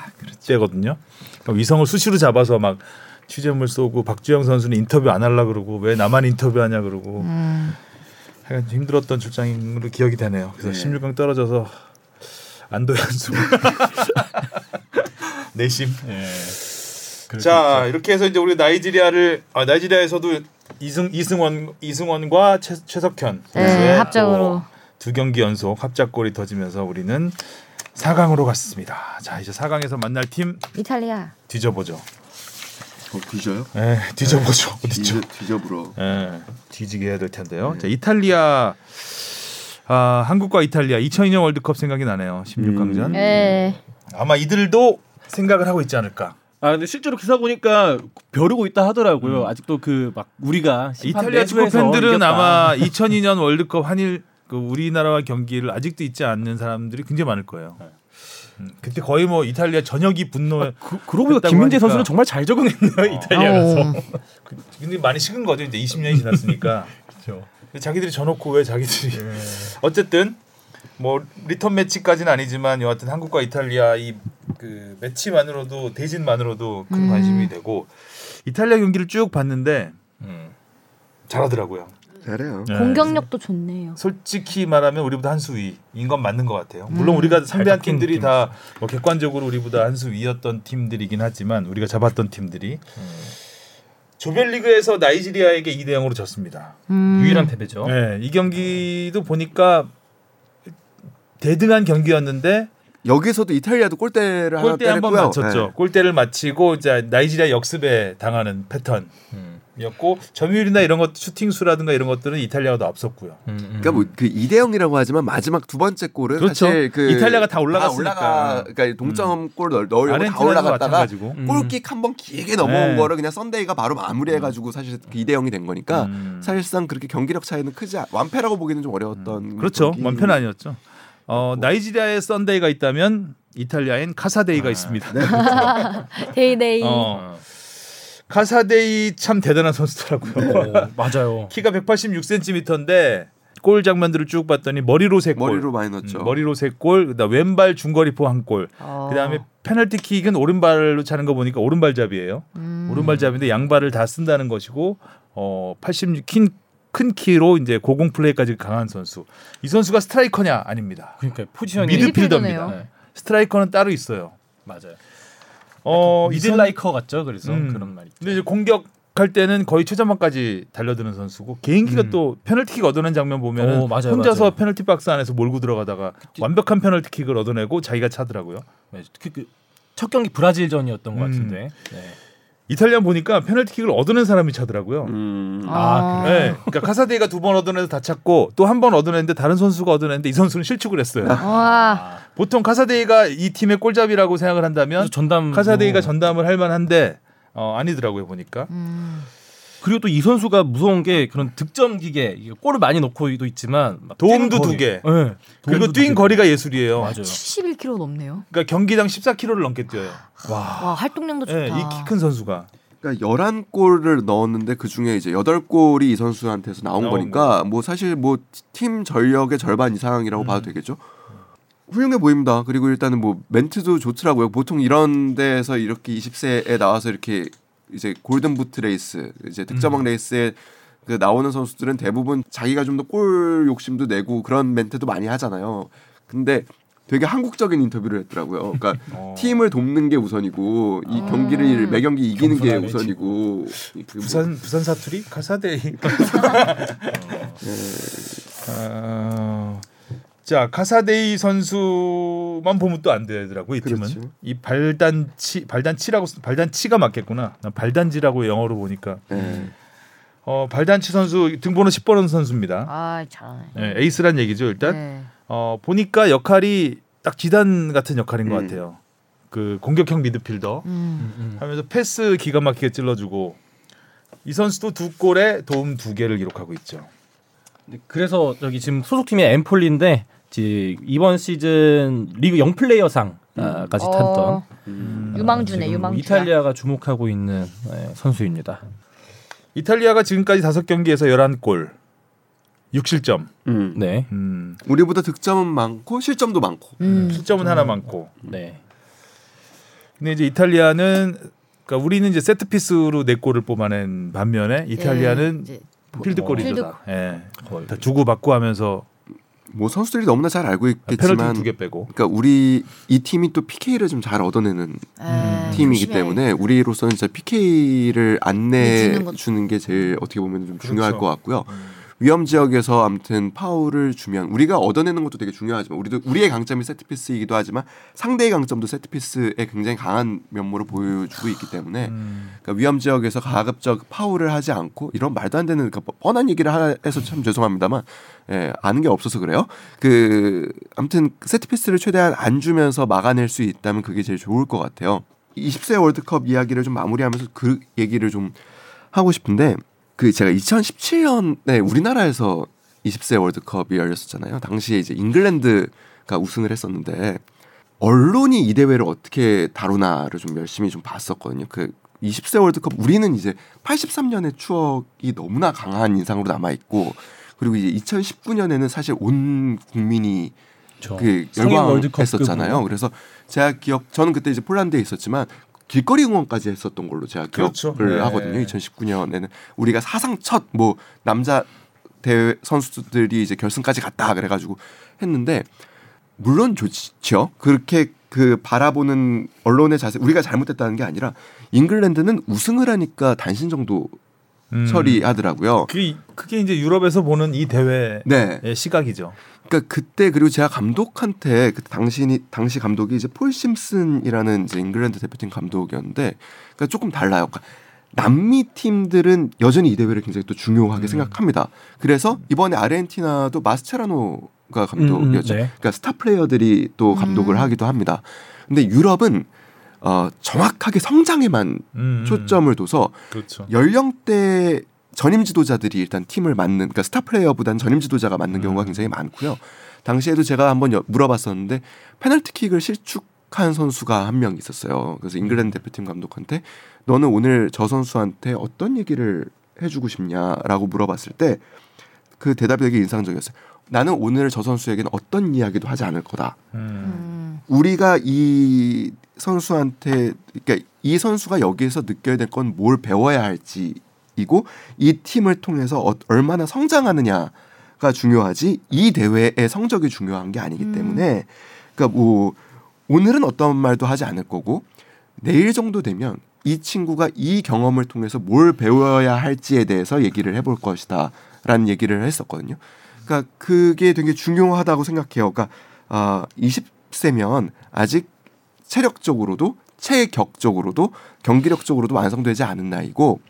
때거든요. 그러니까 위성을 수시로 잡아서 막 취재물 쏘고 박주영 선수는 인터뷰 안 하려 그러고 왜 나만 인터뷰하냐 그러고 음. 하여간 힘들었던 출장으로 기억이 되네요. 그래서 네. 16강 떨어져서 안도현 수 내심. 예. 자 이렇게 해서 이제 우리 나이지리아를 아, 나이지리아에서도 이승 이승원 이승원과 최, 최석현 네, 합작으로. 또두 경기 연속 합작골이 터지면서 우리는 4강으로 갔습니다. 자 이제 4강에서 만날 팀 이탈리아. 뒤져보죠. 어, 뒤져요? 예, 뒤져보죠. 어디죠? 뒤져, 뒤져보러. 예, 뒤지게 해야 될 텐데요. 자 이탈리아 아 한국과 이탈리아 2002년 월드컵 생각이 나네요. 16강전. 음. 예. 아마 이들도 생각을 하고 있지 않을까. 아 근데 실제로 기사 보니까 벼르고 있다 하더라고요. 아직도 그 막 우리가 이탈리아 축구 팬들은 이겼다. 아마 2002년 월드컵 한일 그 우리나라와 경기를 아직도 잊지 않는 사람들이 굉장히 많을 거예요. 음, 그때 거의 뭐 이탈리아 전역이 분노. 그, 그러고 보니까 김민재 하니까. 선수는 정말 잘 적응했네요 이탈리아 가서. 어. 근데 많이 식은 거죠. 이제 20년이 지났으니까. 그렇죠. 자기들이 져놓고 왜 자기들이 어쨌든 뭐 리턴 매치까지는 아니지만 여하튼 한국과 이탈리아 이 그 매치만으로도 대진만으로도 큰 음. 관심이 되고 이탈리아 경기를 쭉 봤는데 음. 잘하더라고요. 잘해요. 네. 공격력도 좋네요. 솔직히 말하면 우리보다 한 수 위인 건 맞는 것 같아요. 물론 우리가 상대한 팀들이. 다 뭐 객관적으로 우리보다 한 수 위였던 팀들이긴 하지만 우리가 잡았던 팀들이 조별리그에서 나이지리아에게 2대 0으로 졌습니다. 음. 유일한 패배죠. 네, 이 경기도 보니까 대등한 경기였는데 여기서도 이탈리아도 골대를 하나 골대 한번 때렸고요. 맞췄죠. 네. 골대를 맞히고 이제 나이지리아 역습에 당하는 패턴. 음. 이었고 점유율이나 이런 것 슈팅 수라든가 이런 것들은 이탈리아가 더 앞섰고요. 음, 음. 그러니까 뭐 그 2대 0이라고 하지만 마지막 두 번째 골은 그렇죠. 사실 그 이탈리아가 다 올라갔으니까. 올라가 그러니까 동점골 넣- 넣으려고 다 올라갔다가 마찬가지고. 음. 골킥 한 번 길게 넘어온 네. 거를 그냥 썬데이가 바로 마무리해가지고 사실 그 2대 0이 된 거니까 음. 사실상 그렇게 경기력 차이는 크지 않, 완패라고 보기는 좀 어려웠던 그렇죠. 완패는 아니었죠. 어, 나이지리아에 썬데이가 있다면 이탈리아엔 카사데이가 아, 있습니다. 네. 데이데이. 어, 카사데이 참 대단한 선수더라고요. 어, 맞아요. 키가 186cm인데 골 장면들을 쭉 봤더니 머리로 세 골, 머리로 많이 넣었죠. 음, 머리로 세 골, 그다음 왼발 중거리포 한 골, 어. 그다음에 페널티 킥은 오른발로 차는 거 보니까 오른발잡이에요. 음. 오른발잡인데 양발을 다 쓴다는 것이고 어 86인 큰 키로 이제 고공 플레이까지 강한 선수. 이 선수가 스트라이커냐 아닙니다. 그러니까 포지션이 미드필더입니다. 미드필더네요. 네, 스트라이커는 따로 있어요. 맞아요. 어, 이 선- 미들라이커 같죠. 그래서 음. 그런 말이. 근데 이제 공격 할 때는 거의 최전방까지 달려드는 선수고 개인기가 음. 또 페널티킥 얻어낸 장면 보면 혼자서 맞아요. 페널티 박스 안에서 몰고 들어가다가 완벽한 페널티킥을 얻어내고 자기가 차더라고요. 네, 그, 그, 첫 경기 브라질전이었던 것 음. 같은데. 네. 이탈리아 보니까 페널티킥을 얻어낸 사람이 차더라고요. 음. 아, 네, 그러니까 카사데이가 두 번 얻어내서 다 찼고 또 한 번 얻어냈는데 다른 선수가 얻어냈는데 이 선수는 실축을 했어요. 와. 아, 보통 카사데이가 이 팀의 골잡이라고 생각을 한다면 전담 카사데이가 뭐- 전담을 할 만한데 어, 아니더라고요 보니까. 음. 그리고 또 이 선수가 무서운 게 그런 득점 기계 골을 많이 넣고도 있지만 막 도움도 뛴 두. 개. 네, 그리고 도움도 뛴. 거리가 예술이에요. 맞아요. 71km 넘네요. 그러니까 경기당 14km를 넘게 뛰어요. 와, 활동량도 좋다. 네, 이키 큰 선수가. 그러니까 11골을 넣었는데 그 중에 이제 8골이 이 선수한테서 나온 나온 거니까 뭐 사실 뭐 팀 전력의 절반 이상이라고 음. 봐도 되겠죠. 훌륭해 보입니다. 그리고 일단은 뭐 멘트도 좋더라고요. 보통 이런 데서 이렇게 20세에 나와서 이렇게 이제 golden boot race, 이제 득점왕 race에 그 나오는 선수들은 대부분 자기가 좀 더 골 욕심도 내고 그런 멘트도 많이 하잖아요. 근데 되게 한국적인 인터뷰를 했더라고요. 그러니까 어. 팀을 돕는 게 우선이고 이 경기를 매 경기 이기는 게 우선이고 그 뭐- 부산 부산 사투리 카사데이. 어, 자 카사데이 선수만 보면 또 안 되더라고 이 팀은 그렇죠. 이 발단치 발단치라고 쓰- 발단치가 맞겠구나. 난 발단지라고 영어로 보니까 예. 어 발단치 선수 등번호 10번 선수입니다. 아 잘하네. 네, 에이스란 얘기죠 일단. 네. 어 보니까 역할이 딱 지단 같은 역할인 것 음. 같아요. 그 공격형 미드필더 음. 하면서 패스 기가 막히게 찔러주고 이 선수도 두 골에 도움 두 개를 기록하고 있죠. 네, 그래서 저기 지금 소속팀이 엠폴리인데 이제 이번 시즌 리그 영플레이어상 까지 탔던 어, 음. 유망주네 지금 유망주. 이탈리아가 주목하고 있는 네, 선수입니다. 이탈리아가 지금까지 다섯 경기에서 11골, 6실점. 음. 네, 음, 우리보다 득점은 많고 실점도 많고. 음. 실점은 하나 많고. 네. 근데 이제 이탈리아는 그러니까 우리는 이제 세트 피스로 네 골을 뽑아낸 반면에 이탈리아는 예, 필드 어, 골이죠. 예. 다 주고 받고 하면서 뭐 선수들이 너무나 잘 알고 페널티 있겠지만 두개 빼고. 그러니까 우리 이 팀이 또 PK를 좀 잘 얻어내는 에, 팀이기 조심해. 때문에 우리로서는 진짜 PK를 안 내 주는 것- 내주는 게 제일 어떻게 보면 좀 중요할 그렇죠. 것 같고요. 위험 지역에서 아무튼 파울을 주면 우리가 얻어내는 것도 되게 중요하지만 우리도 우리의 강점이 세트피스이기도 하지만 상대의 강점도 세트피스에 굉장히 강한 면모를 보여주고 있기 때문에 음. 그러니까 위험 지역에서 가급적 파울을 하지 않고 이런 말도 안 되는 그러니까 뻔한 얘기를 하- 해서 참 죄송합니다만 예, 아는 게 없어서 그래요. 그 아무튼 세트피스를 최대한 안 주면서 막아낼 수 있다면 그게 제일 좋을 것 같아요. 20세 월드컵 이야기를 좀 마무리하면서 그 얘기를 좀 하고 싶은데 그 제가 2017년에 우리나라에서 20세 월드컵이 열렸었잖아요. 당시에 이제 잉글랜드가 우승을 했었는데 언론이 이 대회를 어떻게 다루나를 좀 열심히 좀 봤었거든요. 그 20세 월드컵 우리는 이제 83년의 추억이 너무나 강한 인상으로 남아 있고 그리고 이제 2019년에는 사실 온 국민이 저그 열광했었잖아요. 그래서 제가 기억 저는 그때 이제 폴란드에 있었지만 길거리 응원까지 했었던 걸로 제가 그렇죠. 기억을 네. 하거든요. 2019년에는 우리가 사상 첫 뭐 남자 대회 선수들이 이제 결승까지 갔다 그래가지고 했는데 물론 좋죠. 그렇게 그 바라보는 언론의 자세 우리가 잘못했다는 게 아니라 잉글랜드는 우승을 하니까 단신 정도 음. 처리하더라고요. 그게 그게 이제 유럽에서 보는 이 대회의 네. 시각이죠. 그러니까 그때 그리고 제가 감독한테 그 당신이 당시 감독이 이제 폴 심슨이라는 이제 잉글랜드 대표팀 감독이었는데 그러니까 조금 달라요. 그러니까 남미 팀들은 여전히 이 대회를 굉장히 또 중요하게 음. 생각합니다. 그래서 이번에 아르헨티나도 마스체라노가 감독이었죠. 음, 네. 그러니까 스타 플레이어들이 또 감독을 음. 하기도 합니다. 근데 유럽은 어, 정확하게 성장에만 음. 초점을 둬서 그렇죠. 연령대 전임 지도자들이 일단 팀을 맡는 그러니까 스타 플레이어보다는 전임 지도자가 맡는 음. 경우가 굉장히 많고요. 당시에도 제가 한번 여- 물어봤었는데 페널티킥을 실축한 선수가 한 명 있었어요. 그래서 잉글랜드 대표팀 감독한테 너는 오늘 저 선수한테 어떤 얘기를 해주고 싶냐라고 물어봤을 때 그 대답이 되게 인상적이었어요. 나는 오늘 저 선수에게는 어떤 이야기도 하지 않을 거다. 음. 음. 우리가 이 선수한테 그러니까 이 선수가 여기에서 느껴야 될 건 뭘 배워야 할지이고 이 팀을 통해서 어, 얼마나 성장하느냐가 중요하지 이 대회의 성적이 중요한 게 아니기 음. 때문에 그러니까 뭐 오늘은 어떤 말도 하지 않을 거고 내일 정도 되면 이 친구가 이 경험을 통해서 뭘 배워야 할지에 대해서 얘기를 해볼 것이다라는 얘기를 했었거든요. 그러니까 그게 되게 중요하다고 생각해요. 그러니까 아 20세면 아직 체력적으로도 체격적으로도 경기력적으로도 완성되지 않은 나이고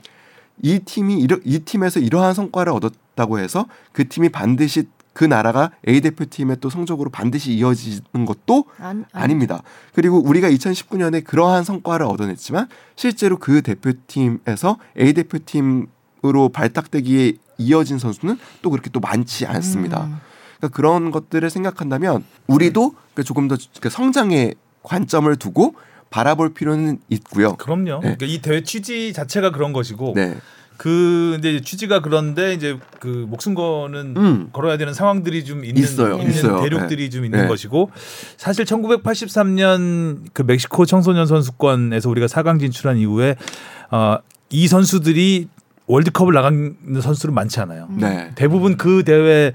이 팀이 이러, 이 팀에서 이러한 성과를 얻었다고 해서 그 팀이 반드시 그 나라가 A 대표팀의 또 성적으로 반드시 이어지는 것도 안, 안, 아닙니다. 그리고 우리가 2019년에 그러한 성과를 얻어냈지만 실제로 그 대표팀에서 A 대표팀으로 발탁되기에 이어진 선수는 또 그렇게 또 많지 않습니다. 음. 그러니까 그런 것들을 생각한다면 우리도 그러니까 조금 더그 성장에 관점을 두고 바라볼 필요는 있고요. 그럼요. 네. 그러니까 이 대회 취지 자체가 그런 것이고 네. 그 이제 취지가 그런데 이제 그 목숨 거는 음. 걸어야 되는 상황들이 좀 있는, 있어요. 있는 있어요. 대륙들이 좀 있는 네. 것이고 사실 1983년 그 멕시코 청소년 선수권에서 우리가 4강 진출한 이후에 어, 이 선수들이 월드컵을 나간 선수들은 많지 않아요. 네. 대부분 그 대회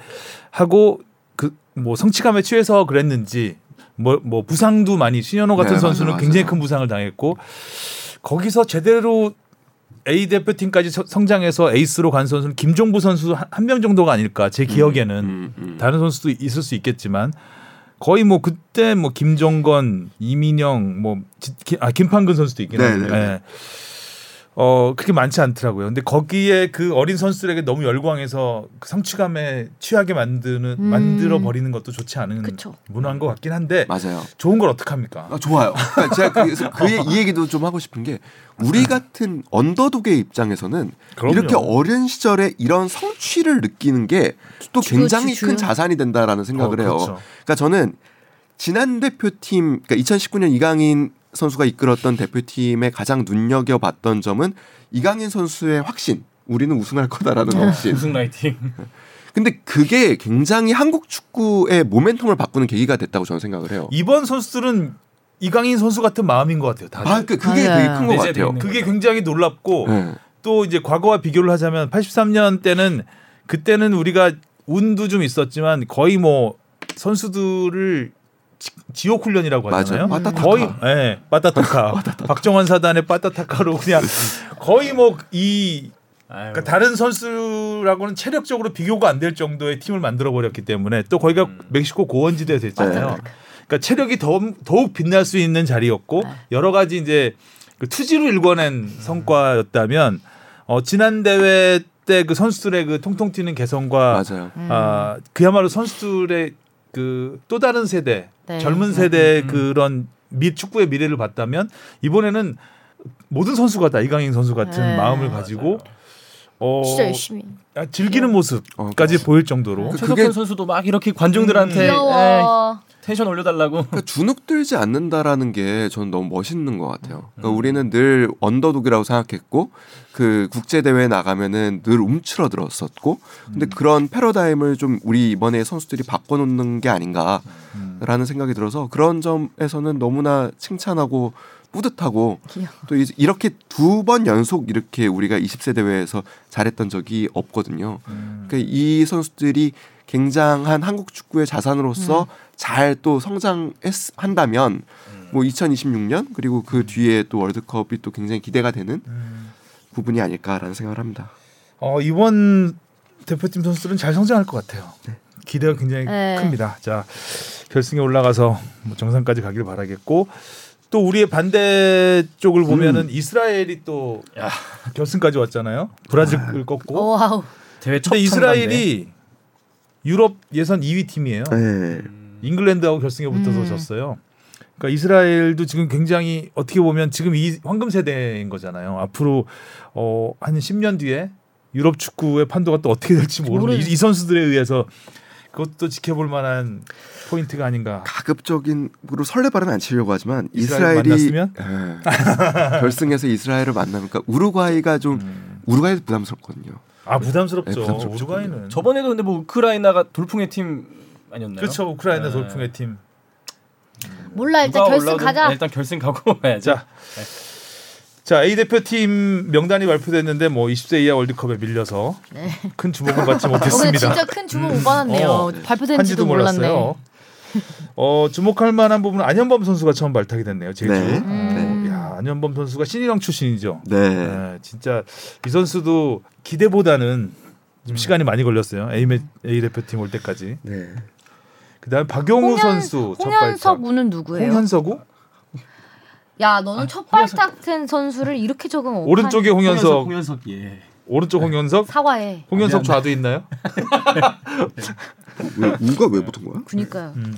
하고 그 뭐 성취감에 취해서 그랬는지 뭐 뭐 부상도 많이 신현호 같은 네, 선수는 맞아요, 굉장히 맞아요. 큰 부상을 당했고 거기서 제대로 A 대표팀까지 서- 성장해서 에이스로 간 선수는 김종부 선수 한 명 정도가 아닐까 제 기억에는 음, 음. 다른 선수도 있을 수 있겠지만 거의 뭐 그때 뭐 김정건, 이민영, 뭐 아, 김판근 선수도 있긴 네, 한데 네, 네. 예. 어 그렇게 많지 않더라고요. 근데 거기에 그 어린 선수들에게 너무 열광해서 그 성취감에 취하게 만드는 음. 만들어 버리는 것도 좋지 않은 그쵸. 문화인 것 같긴 한데 맞아요. 좋은 걸 어떻게 합니까? 아, 좋아요. 그러니까 제가 그래서 그 얘- 이 얘기도 좀 하고 싶은 게 우리 같은 언더독의 입장에서는 그럼요. 이렇게 어린 시절에 이런 성취를 느끼는 게 또 굉장히 큰 자산이 된다라는 생각을 어, 해요. 그렇죠. 그러니까 저는 지난 대표팀 그러니까 2019년 이강인 선수가 이끌었던 대표팀의 가장 눈여겨봤던 점은 이강인 선수의 확신. 우리는 우승할 거다라는 확신. 우승 라이팅. 근데 그게 굉장히 한국 축구의 모멘텀을 바꾸는 계기가 됐다고 저는 생각을 해요. 이번 선수들은 이강인 선수 같은 마음인 것 같아요. 다들. 아, 그 그게 맞아요. 되게 큰 것 같아요. 그게 굉장히 놀랍고 네. 또 이제 과거와 비교를 하자면 83년 때는 그때는 우리가 운도 좀 있었지만 거의 뭐 선수들을 지- 지옥 훈련이라고 하잖아요. 맞아요. 빠따타카. 거의 예, 빠따타카. 박정환 사단의 빠따타카로 그냥 거의 뭐이 아유. 그러니까 다른 선수라고는 체력적으로 비교가 안 될 정도의 팀을 만들어 버렸기 때문에 또 거기가 음. 멕시코 고원지대에 됐잖아요. 네. 그러니까 체력이 더, 더욱 빛날 수 있는 자리였고 네. 여러 가지 이제 그 투지로 일궈낸 성과였다면 어, 지난 대회 때 그 선수들의 그 통통 튀는 개성과 맞아요. 음. 아 그야말로 선수들의 그 또 다른 세대 네. 젊은 세대의 그런 미 축구의 미래를 봤다면 이번에는 모든 선수가 다 이강인 선수 같은 네. 마음을 가지고 어, 진짜 열심히. 아, 즐기는 모습까지 어, 보일 정도로 그- 최석현 그게- 선수도 막 이렇게 관중들한테 귀여워. 텐션 올려달라고. 그러니까 주눅 들지 않는다라는 게 저는 너무 멋있는 것 같아요. 그러니까 음. 우리는 늘 언더독이라고 생각했고 그 국제 대회 나가면은 늘 움츠러들었었고 근데 음. 그런 패러다임을 좀 우리 이번에 선수들이 바꿔놓는 게 아닌가라는 음. 생각이 들어서 그런 점에서는 너무나 칭찬하고 뿌듯하고 귀여워. 또 이- 이렇게 두 번 연속 이렇게 우리가 20세 대회에서 잘했던 적이 없거든요. 음. 그러니까 이 선수들이 굉장한 한국 축구의 자산으로서 잘또 성장한다면 뭐 2026년 그리고 그 뒤에 또 월드컵이 또 굉장히 기대가 되는 음. 부분이 아닐까라는 생각을 합니다. 어, 이번 대표팀 선수들은 잘 성장할 것 같아요. 기대가 굉장히 네. 큽니다. 자 결승에 올라가서 뭐 정상까지 가길 바라겠고 또 우리의 반대 쪽을 보면은 이스라엘이 또 야. 결승까지 왔잖아요. 브라질을 꺾고. 어, 와우. 대회 첫 근데 이스라엘이 유럽 예선 2위 팀이에요. 네. 잉글랜드하고 결승에 붙어서 음. 졌어요. 그러니까 이스라엘도 지금 굉장히 어떻게 보면 지금 이 황금 세대인 거잖아요. 앞으로 어, 한 10년 뒤에 유럽 축구의 판도가 또 어떻게 될지 모르는 이. 이 선수들에 의해서 그것도 지켜볼 만한 포인트가 아닌가. 가급적인으로 설레발은 안 치려고 하지만 이스라엘 이스라엘이 만났으면? 예. 결승에서 이스라엘을 만나니까 우루과이가 좀 음. 우루과이도 부담스럽거든요. 아 부담스럽죠. 네, 부담스럽죠. 우루과이는 저번에도 근데 뭐 우크라이나가 돌풍의 팀 아니었나요? 그렇죠. 우크라이나 네. 돌풍의 팀. 몰라 일단 결승 올라오든 가자. 네, 일단 결승 가고 와야죠. 자, 자 A 대표팀 명단이 발표됐는데 뭐 20세 이하 월드컵에 밀려서 네. 큰 주목을 받지 못했습니다. 진짜 큰 주목 못 받았네요. 어, 발표된지도 몰랐네. 몰랐어요. 어 주목할 만한 부분은 안현범 선수가 처음 발탁이 됐네요. 제주. 네. 음. 안현범 선수가 신인왕 출신이죠. 네. 네, 진짜 이 선수도 기대보다는 좀 시간이 많이 걸렸어요. A, 매- A 대표팀 올 때까지. 네. 그다음에 박용우 홍현- 선수 첫 홍현석 발탁. 우는 누구예요? 홍현석우? 야 너는 첫 발탁 된 선수를 이렇게 적으면? 오른쪽에 홍현석, 홍현석 예. 오른쪽 홍현석. 사과해. 홍현석 좌도 있나요? 왜, 우가 왜 붙은 거야? 그니까요. 음.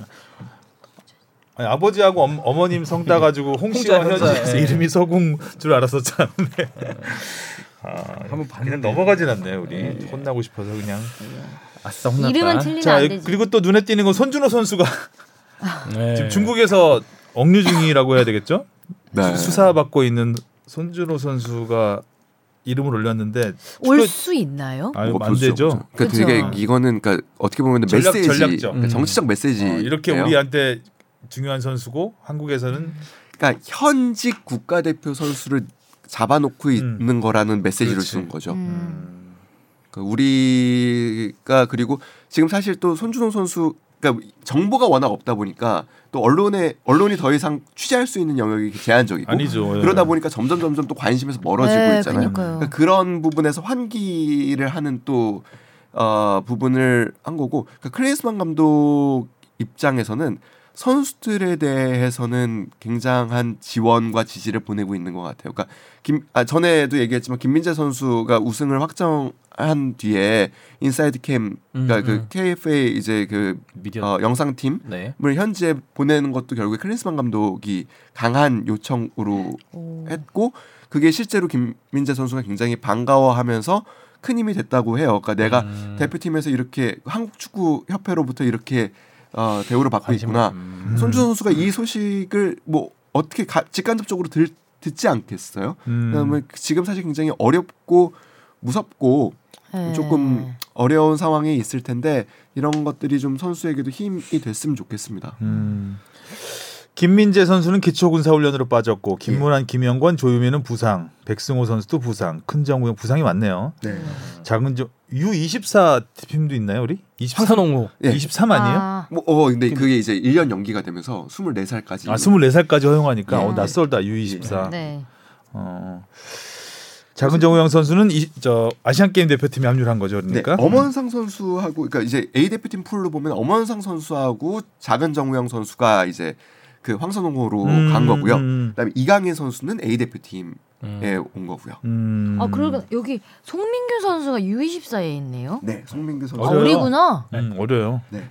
아니, 아버지하고 엄, 어머님 성 따가지고 홍 씨와 홍자, 현지에서 예. 이름이 서궁 줄 알았었잖아요. 아, 한번 그냥. 넘어가진 않네요. 우리 혼나고 싶어서 그냥. 아싸 혼났다. 이름은 틀리면 자 안 되지. 그리고 또 눈에 띄는 건 손준호 선수가 네. 지금 중국에서 억류 중이라고 해야 되겠죠? 네. 수사받고 있는 손준호 선수가 이름을 올렸는데 올 수 있나요? 아유 뭐 안 되죠. 그러니까 그쵸. 되게 이거는 그러니까 어떻게 보면 전략- 메시지, 전략적. 그러니까 음. 정치적 메시지. 어, 이렇게 우리한테 중요한 선수고 한국에서는 그러니까 현직 국가대표 선수를 잡아놓고 음. 있는 거라는 메시지를 그렇지. 주는 거죠. 음. 그러니까 우리가 그리고 지금 사실 또 손준호 선수 그러니까 정보가 워낙 없다 보니까 또 언론에 언론이 더 이상 취재할 수 있는 영역이 제한적이고 아니죠. 예. 그러다 보니까 점점 점점 또 관심에서 멀어지고 네, 있잖아요. 그러니까 그런 부분에서 환기를 하는 또 어, 부분을 한 거고 그러니까 크리스만 감독 입장에서는 선수들에 대해서는 굉장한 지원과 지지를 보내고 있는 것 같아요. 그러니까 김, 아, 전에도 얘기했지만 김민재 선수가 우승을 확정한 뒤에 Inside Cam, 그러니까 음, 그 음. KFA 이제 그 미디어. 어, 영상팀 네. 을 현지에 보내는 것도 결국에 클린스만 감독이 강한 요청으로 오. 했고 그게 실제로 김민재 선수가 굉장히 반가워하면서 큰 힘이 됐다고 해요. 그러니까 내가 음. 대표팀에서 이렇게 한국 축구 협회로부터 이렇게 어, 대우를 받고 관심을- 있구나. 음. 손준 선수가 이 소식을 뭐 어떻게 가, 직간접적으로 들, 듣지 않겠어요? 음. 그다음에 지금 사실 굉장히 어렵고 무섭고 네. 조금 어려운 상황에 있을 텐데 이런 것들이 좀 선수에게도 힘이 됐으면 좋겠습니다. 음. 김민재 선수는 기초군사 훈련으로 빠졌고 김문환, 김영권, 조유미는 부상, 백승호 선수도 부상, 큰 정우 형 부상이 많네요. 네. 작은 저 U24 팀도 있나요, 우리? 23, 황선홍호. 예. 23 아니에요? 아, 뭐, 어, 근데 그게 이제 1년 연기가 되면서 24살까지. 아, 24살까지 허용하니까 네. 어, 낯설다 U24. 네. 어. 작은 정우영 선수는 이, 저 아시안 게임 대표팀에 합류를 한 거죠, 네, 그러니까. 엄원상 선수하고 그러니까 이제 A 대표팀 풀로 보면 엄원상 선수하고 작은 정우영 선수가 이제 그 황선홍호로 음, 간 거고요. 음, 그다음에 이강인 선수는 A 대표팀에 음. 온 거고요. 음. 아 그러고 여기 송민규 선수가 U24에 있네요. 네, 송민규 선수. 아 어려요. 우리구나. 음, 어려요. 네.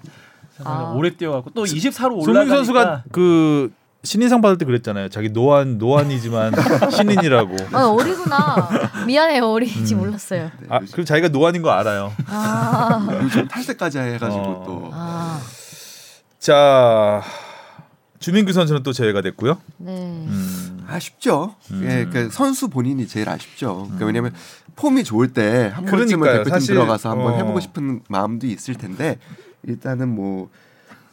아. 오래 뛰어갖고 또 24로 올라가니까 송민 선수가 그 신인상 받을 때 그랬잖아요. 자기 노안 노안이지만 신인이라고. 아 어리구나. 미안해요 어리지 음. 몰랐어요. 네, 아, 그럼 자기가 노안인 거 알아요. 아. 요즘 탈세까지 해가지고 어. 또 아. 자, 주민규 선수는 또 제외가 됐고요. 네. 음. 아쉽죠. 음. 예, 그 선수 본인이 제일 아쉽죠. 그러니까 왜냐면 폼이 좋을 때 한 번쯤은. 대표팀 사실, 들어가서 한번 어. 해보고 싶은 마음도 있을 텐데 일단은 뭐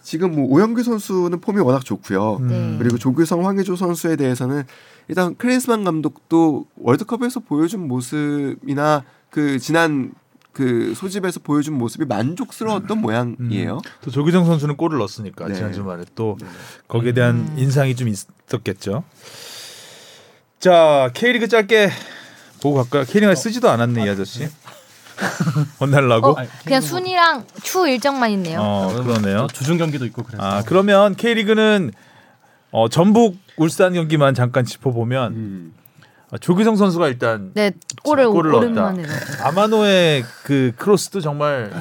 지금 뭐 오영규 선수는 폼이 워낙 좋고요. 음. 네. 그리고 조규성, 황의조 선수에 대해서는 일단 클린스만 감독도 월드컵에서 보여준 모습이나 그 지난 그 소집에서 보여준 모습이 만족스러웠던 모양이에요. 또 조규성 선수는 골을 넣었으니까 네. 지난 주 말에 또 네. 거기에 대한 음. 인상이 좀 있었겠죠. 자, K리그 짧게 보고 갈까요? K리그 쓰지도 않았네 이 아저씨. 혼날라고? 어, 그냥 순이랑 추 일정만 있네요. 어, 그러네요. 또 주중 경기도 있고 그래서 아 그러면 K리그는 어, 전북 울산 경기만 잠깐 짚어보면 음. 아, 조규성 선수가 일단 네, 골을, 골을 넣었다. 아마노의 그 크로스도 정말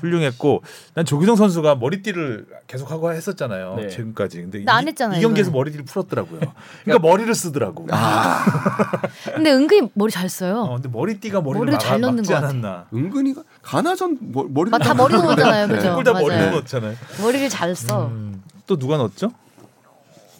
훌륭했고 난 조규성 선수가 머리띠를 계속 하고 했었잖아요 네. 지금까지 근데 나안 이- 했잖아요, 이 경기에서 이번에. 머리띠를 풀었더라고요 그러니까 머리를 쓰더라고 아, 근데 은근히 머리 잘 써요. 어, 근데 머리띠가 머리를 머리를 잘 넣는 막지 것 같아. 않았나 은근히가 가나전 머, 머리 아, 다 머리로 넣었잖아요, 그죠? 골다 머리로 맞아요. 넣었잖아요 머리를 잘 써. 음, 또 누가 넣었죠?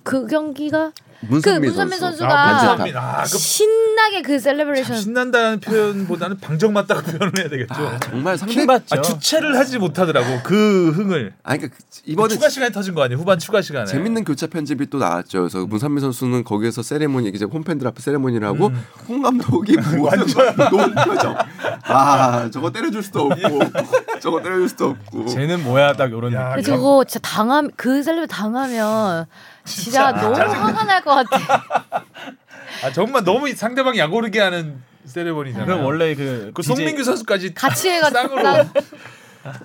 그 경기가 문선민, 그 문선민 선수. 선수가 문선민. 아, 그 신나게 그참 celebration 신난다는 표현보다는 방정 맞다고 표현을 해야 되겠죠 아, 정말 상대 킹 받죠. 아, 주체를 하지 못하더라고 그 흥을 아니 그러니까 그 이번에 추가 시간에 터진 거 아니에요 후반 추가 시간에 재밌는 교차 편집이 또 나왔죠. 그래서 음. 문선민 선수는 거기에서 세레모니 이제 홈팬들 앞에 세레모니를 하고 음. 홍 감독이 완전 너무 표정. 아 저거 때려줄 수도 없고 저거 때려줄 수도 없고. 쟤는 뭐야 딱 이런 야, 느낌. 저거 진짜 당함 그 셀레브 당하면 진짜 너무 화가 날 것 같아. 아 정말 너무 상대방 약 오르게 하는 세레머니잖아요. 그럼 원래 그, 그 송민규 선수까지 같이 해가지고 쌍으로.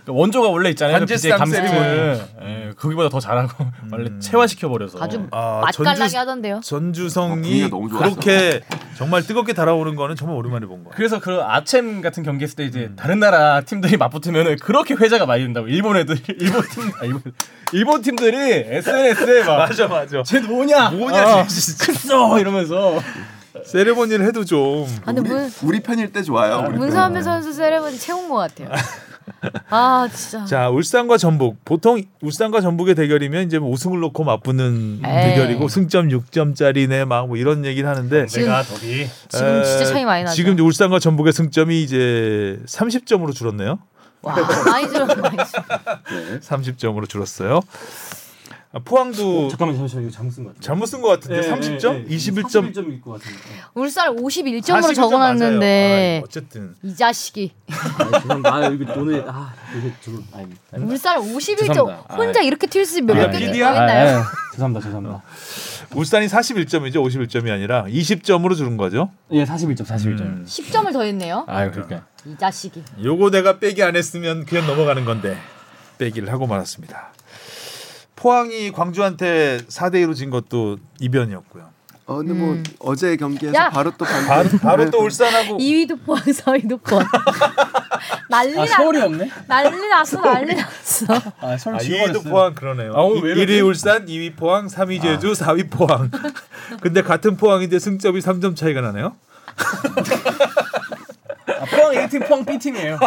원조가 원래 있잖아요. 관제 BJ 쌍 감스트. 세리머니. 예, 거기보다 더 잘하고 원래 음. 체화시켜 버려서. 아주 아, 맛깔나게 전주- 하던데요. 어, 전주성이 분위기가 너무 좋았어. 그렇게 정말 뜨겁게 달아오른 거는 정말 오랜만에 본 거야. 그래서 그 아쳔 같은 경기 했을 때 이제 음. 다른 나라 팀들이 맞붙으면 그렇게 회자가 많이 된다고 일본 애들 일본 팀 아, 일본 일본 팀들이 SNS에 막 맞아 맞아. 쟤 뭐냐 뭐냐, 어, 진짜. 크어 이러면서 세레머니를 해도 좀 아, 근데 우리, 문 우리 편일 때 좋아요. 우리 편. 문선민 선수 세레머니 채운 것 같아요. 아 진짜. 자 울산과 전북 보통 울산과 전북의 대결이면 이제 뭐 우승을 놓고 맞붙는 에이. 대결이고 승점 6점짜리네 막 뭐 이런 얘기를 하는데 지금- 내가 더비. 지금 진짜 에, 차이 많이 나죠. 지금 울산과 전북의 승점이 이제 30점으로 줄었네요. 와 많이. 네. 30점으로 줄었어요. 아, 포항도 잠깐만 잠시만 이거 잘못 쓴 것 같아. 잘못 쓴 것 같은데 30점, 21점, 41점일 것 같은데. 울산 51점으로 41점 적어놨는데. 아, 어쨌든 이 자식이 아, 죄송합니다. 아, 여기 오늘 아 이게 좀 아니. 아니. 울산 51점 죄송합니다. 혼자 이렇게 튈수몇 아, 개 PD야? 있나요? 아, 죄송합니다. 죄송합니다. 울산이 41점이죠. 51점이 아니라 20점으로 줄은 거죠. 예, 41점, 41점. 음. 10점을 더했네요. 아, 그러니까. 이 자식이. 요거 내가 빼기 안 했으면 그냥 넘어가는 건데 빼기를 하고 말았습니다. 포항이 광주한테 4대 2로 진 것도 이변이었고요. 어, 근데 뭐 음. 어제 경기에서 야! 바로 또 반대. 바로, 바로 네. 또 울산하고 2위도 포항, 4위도 포항. 난리 아, 나. 서울이 없네. 난리 났어, 난리 났어. 아, 서울 아, 지워버렸어요. 2위도 포항 그러네요. 아, 오늘 왜 1위 이러지? 울산, 2위 포항, 3위 제주, 4위 포항. 근데 같은 포항인데 승점이 3점 차이가 나네요. 아, 포항 A팀, 포항 B팀이에요.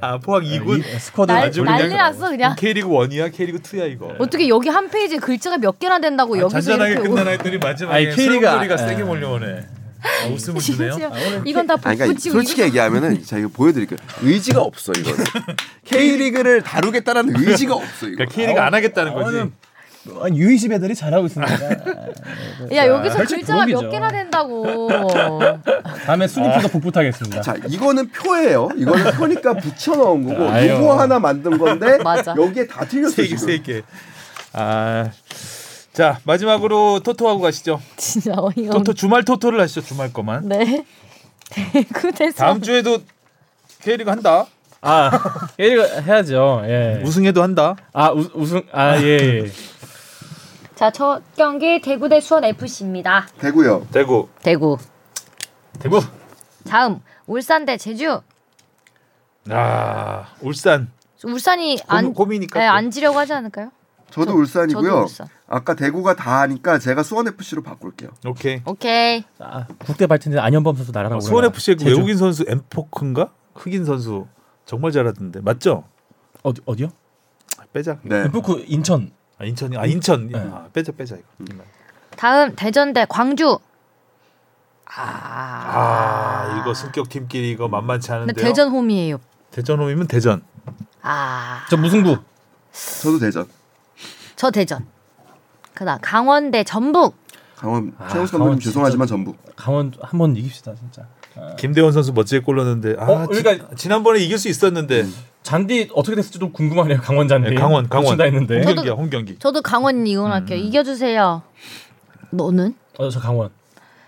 아, 포항 2군. 스쿼드 날, 아주 난리 그냥- 났어, 그냥. K리그 1이야, K리그 2야 이거. 어떻게 여기 한 페이지에 글자가 몇 개나 된다고 아, 여기서 잔잔하게 이렇게 끝나나 했더니 마지막에 아니, K리그가- 소리가 아, 세게 아. 몰려오네. 아, 웃음을 주네요. 진짜 이건 다 아니, 그러니까 복붙이고 솔직히 얘기하면은 제가 이거 보여드릴게요. 의지가 없어 이거는. K리그를 다루겠다는 의지가 없어 이거. 그러니까 K리그 안 하겠다는 거지. 저는 아니, 유이십 애들이 잘하고 있습니다. 야 여기서 글자가 몇. 개나 된다고 다음에 순위표도 복붙하겠습니다. 자 이거는 표예요. 이거는 표니까 붙여 넣은 거고. 로고 하나 만든 건데. 여기에 다 틀렸어 세 개, 지금. 세 개. 아, 자 마지막으로 토토하고 가시죠. 진짜 어이가 토토 주말 토토를 하시죠. 주말 거만. 네 대구 대선 다음 주에도 K리그 한다. 아, K리그 해야죠. 예. 우승해도 한다. 아, 우, 우승. 아, 예. 예. 자 첫 경기 대구 대 수원 FC입니다 대구요. 대구. 대구 대구. 다음 울산 대 제주 아 울산. 울산이 고, 안 고미니까. 네, 또. 앉으려고 하지 않을까요? 저도 저- 울산이고요. 저도 울산. 아까 대구가 다 하니까 제가 수원 FC로 바꿀게요. 오케이. 오케이 아, 국대 발전된 안현범 선수 날아가고. 수원 그 제주. 외국인 선수 엠포크인가 흑인 선수 정말 잘하던데 맞죠? 어디 어디요? 빼자. 네. 엠포크 인천. 아 인천이 아 인천. 네. 아, 빼자 빼자 이거. 다음 대전 대 광주 아, 아 이거 승격 팀끼리 이거 만만치 근데 않은데요. 대전 홈이에요 대전 홈이면 대전. 아저 저 무승부. 저도 대전. 대전 그다음 강원 대 전북 강원 아, 최영수 강원 감독님 죄송하지만 전북. 강원 한번 이깁시다 진짜. 김대원 선수 멋지게 골 넣었는데 아 어, 지- 그러니까- 지 난번에 이길 수 있었는데 잔디 어떻게 됐을지 좀 궁금하네요. 강원 잔디. 네, 강원 강원 다 했는데. 저도- 홈경기야 홈경기. 저도 강원 이용할게요 이겨주세요 너는 어, 저 강원.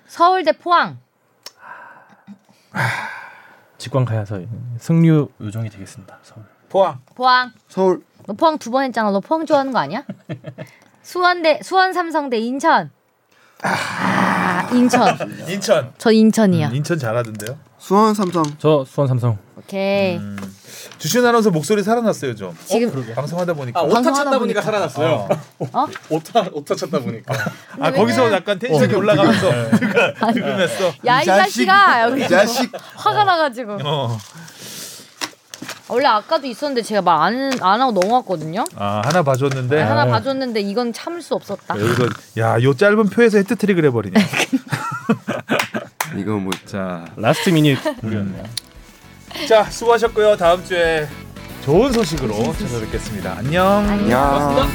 서울 대 포항 직관 가야서 승류 요정이 되겠습니다. 서울. 포항 포항 서울 너 포항 두 번 했잖아 너 포항 좋아하는 거 아니야? 수원 대 수원 삼성 대 인천 아 인천 인천. 저 인천이야 음, 인천 잘하던데요. 수원 삼성 저 수원 삼성. 오케이 음. 주신 아나운서 목소리 살아났어요 좀. 지금 방송하다 보니까. 아, 아, 오타 찾다 보니까 보니까 살아났어요. 어? 오타 오타 찾다 보니까. 아 거기서 약간 텐션이 올라가면서 득음했어. 야이이 자식. 자식아 여기 이 자식 화가 나가지고 어. 원래 아까도 있었는데 제가 말 안 안 하고 넘어갔거든요 아 하나 봐줬는데 하나 아. 봐줬는데 이건 참을 수 없었다 여기서 야 요 짧은 표에서 해트트릭을 해버리네. 이거 뭐 자, last minute 우리였네요. 자 수고하셨고요. 다음 주에 좋은 소식으로 찾아뵙겠습니다. 안녕. 안녕.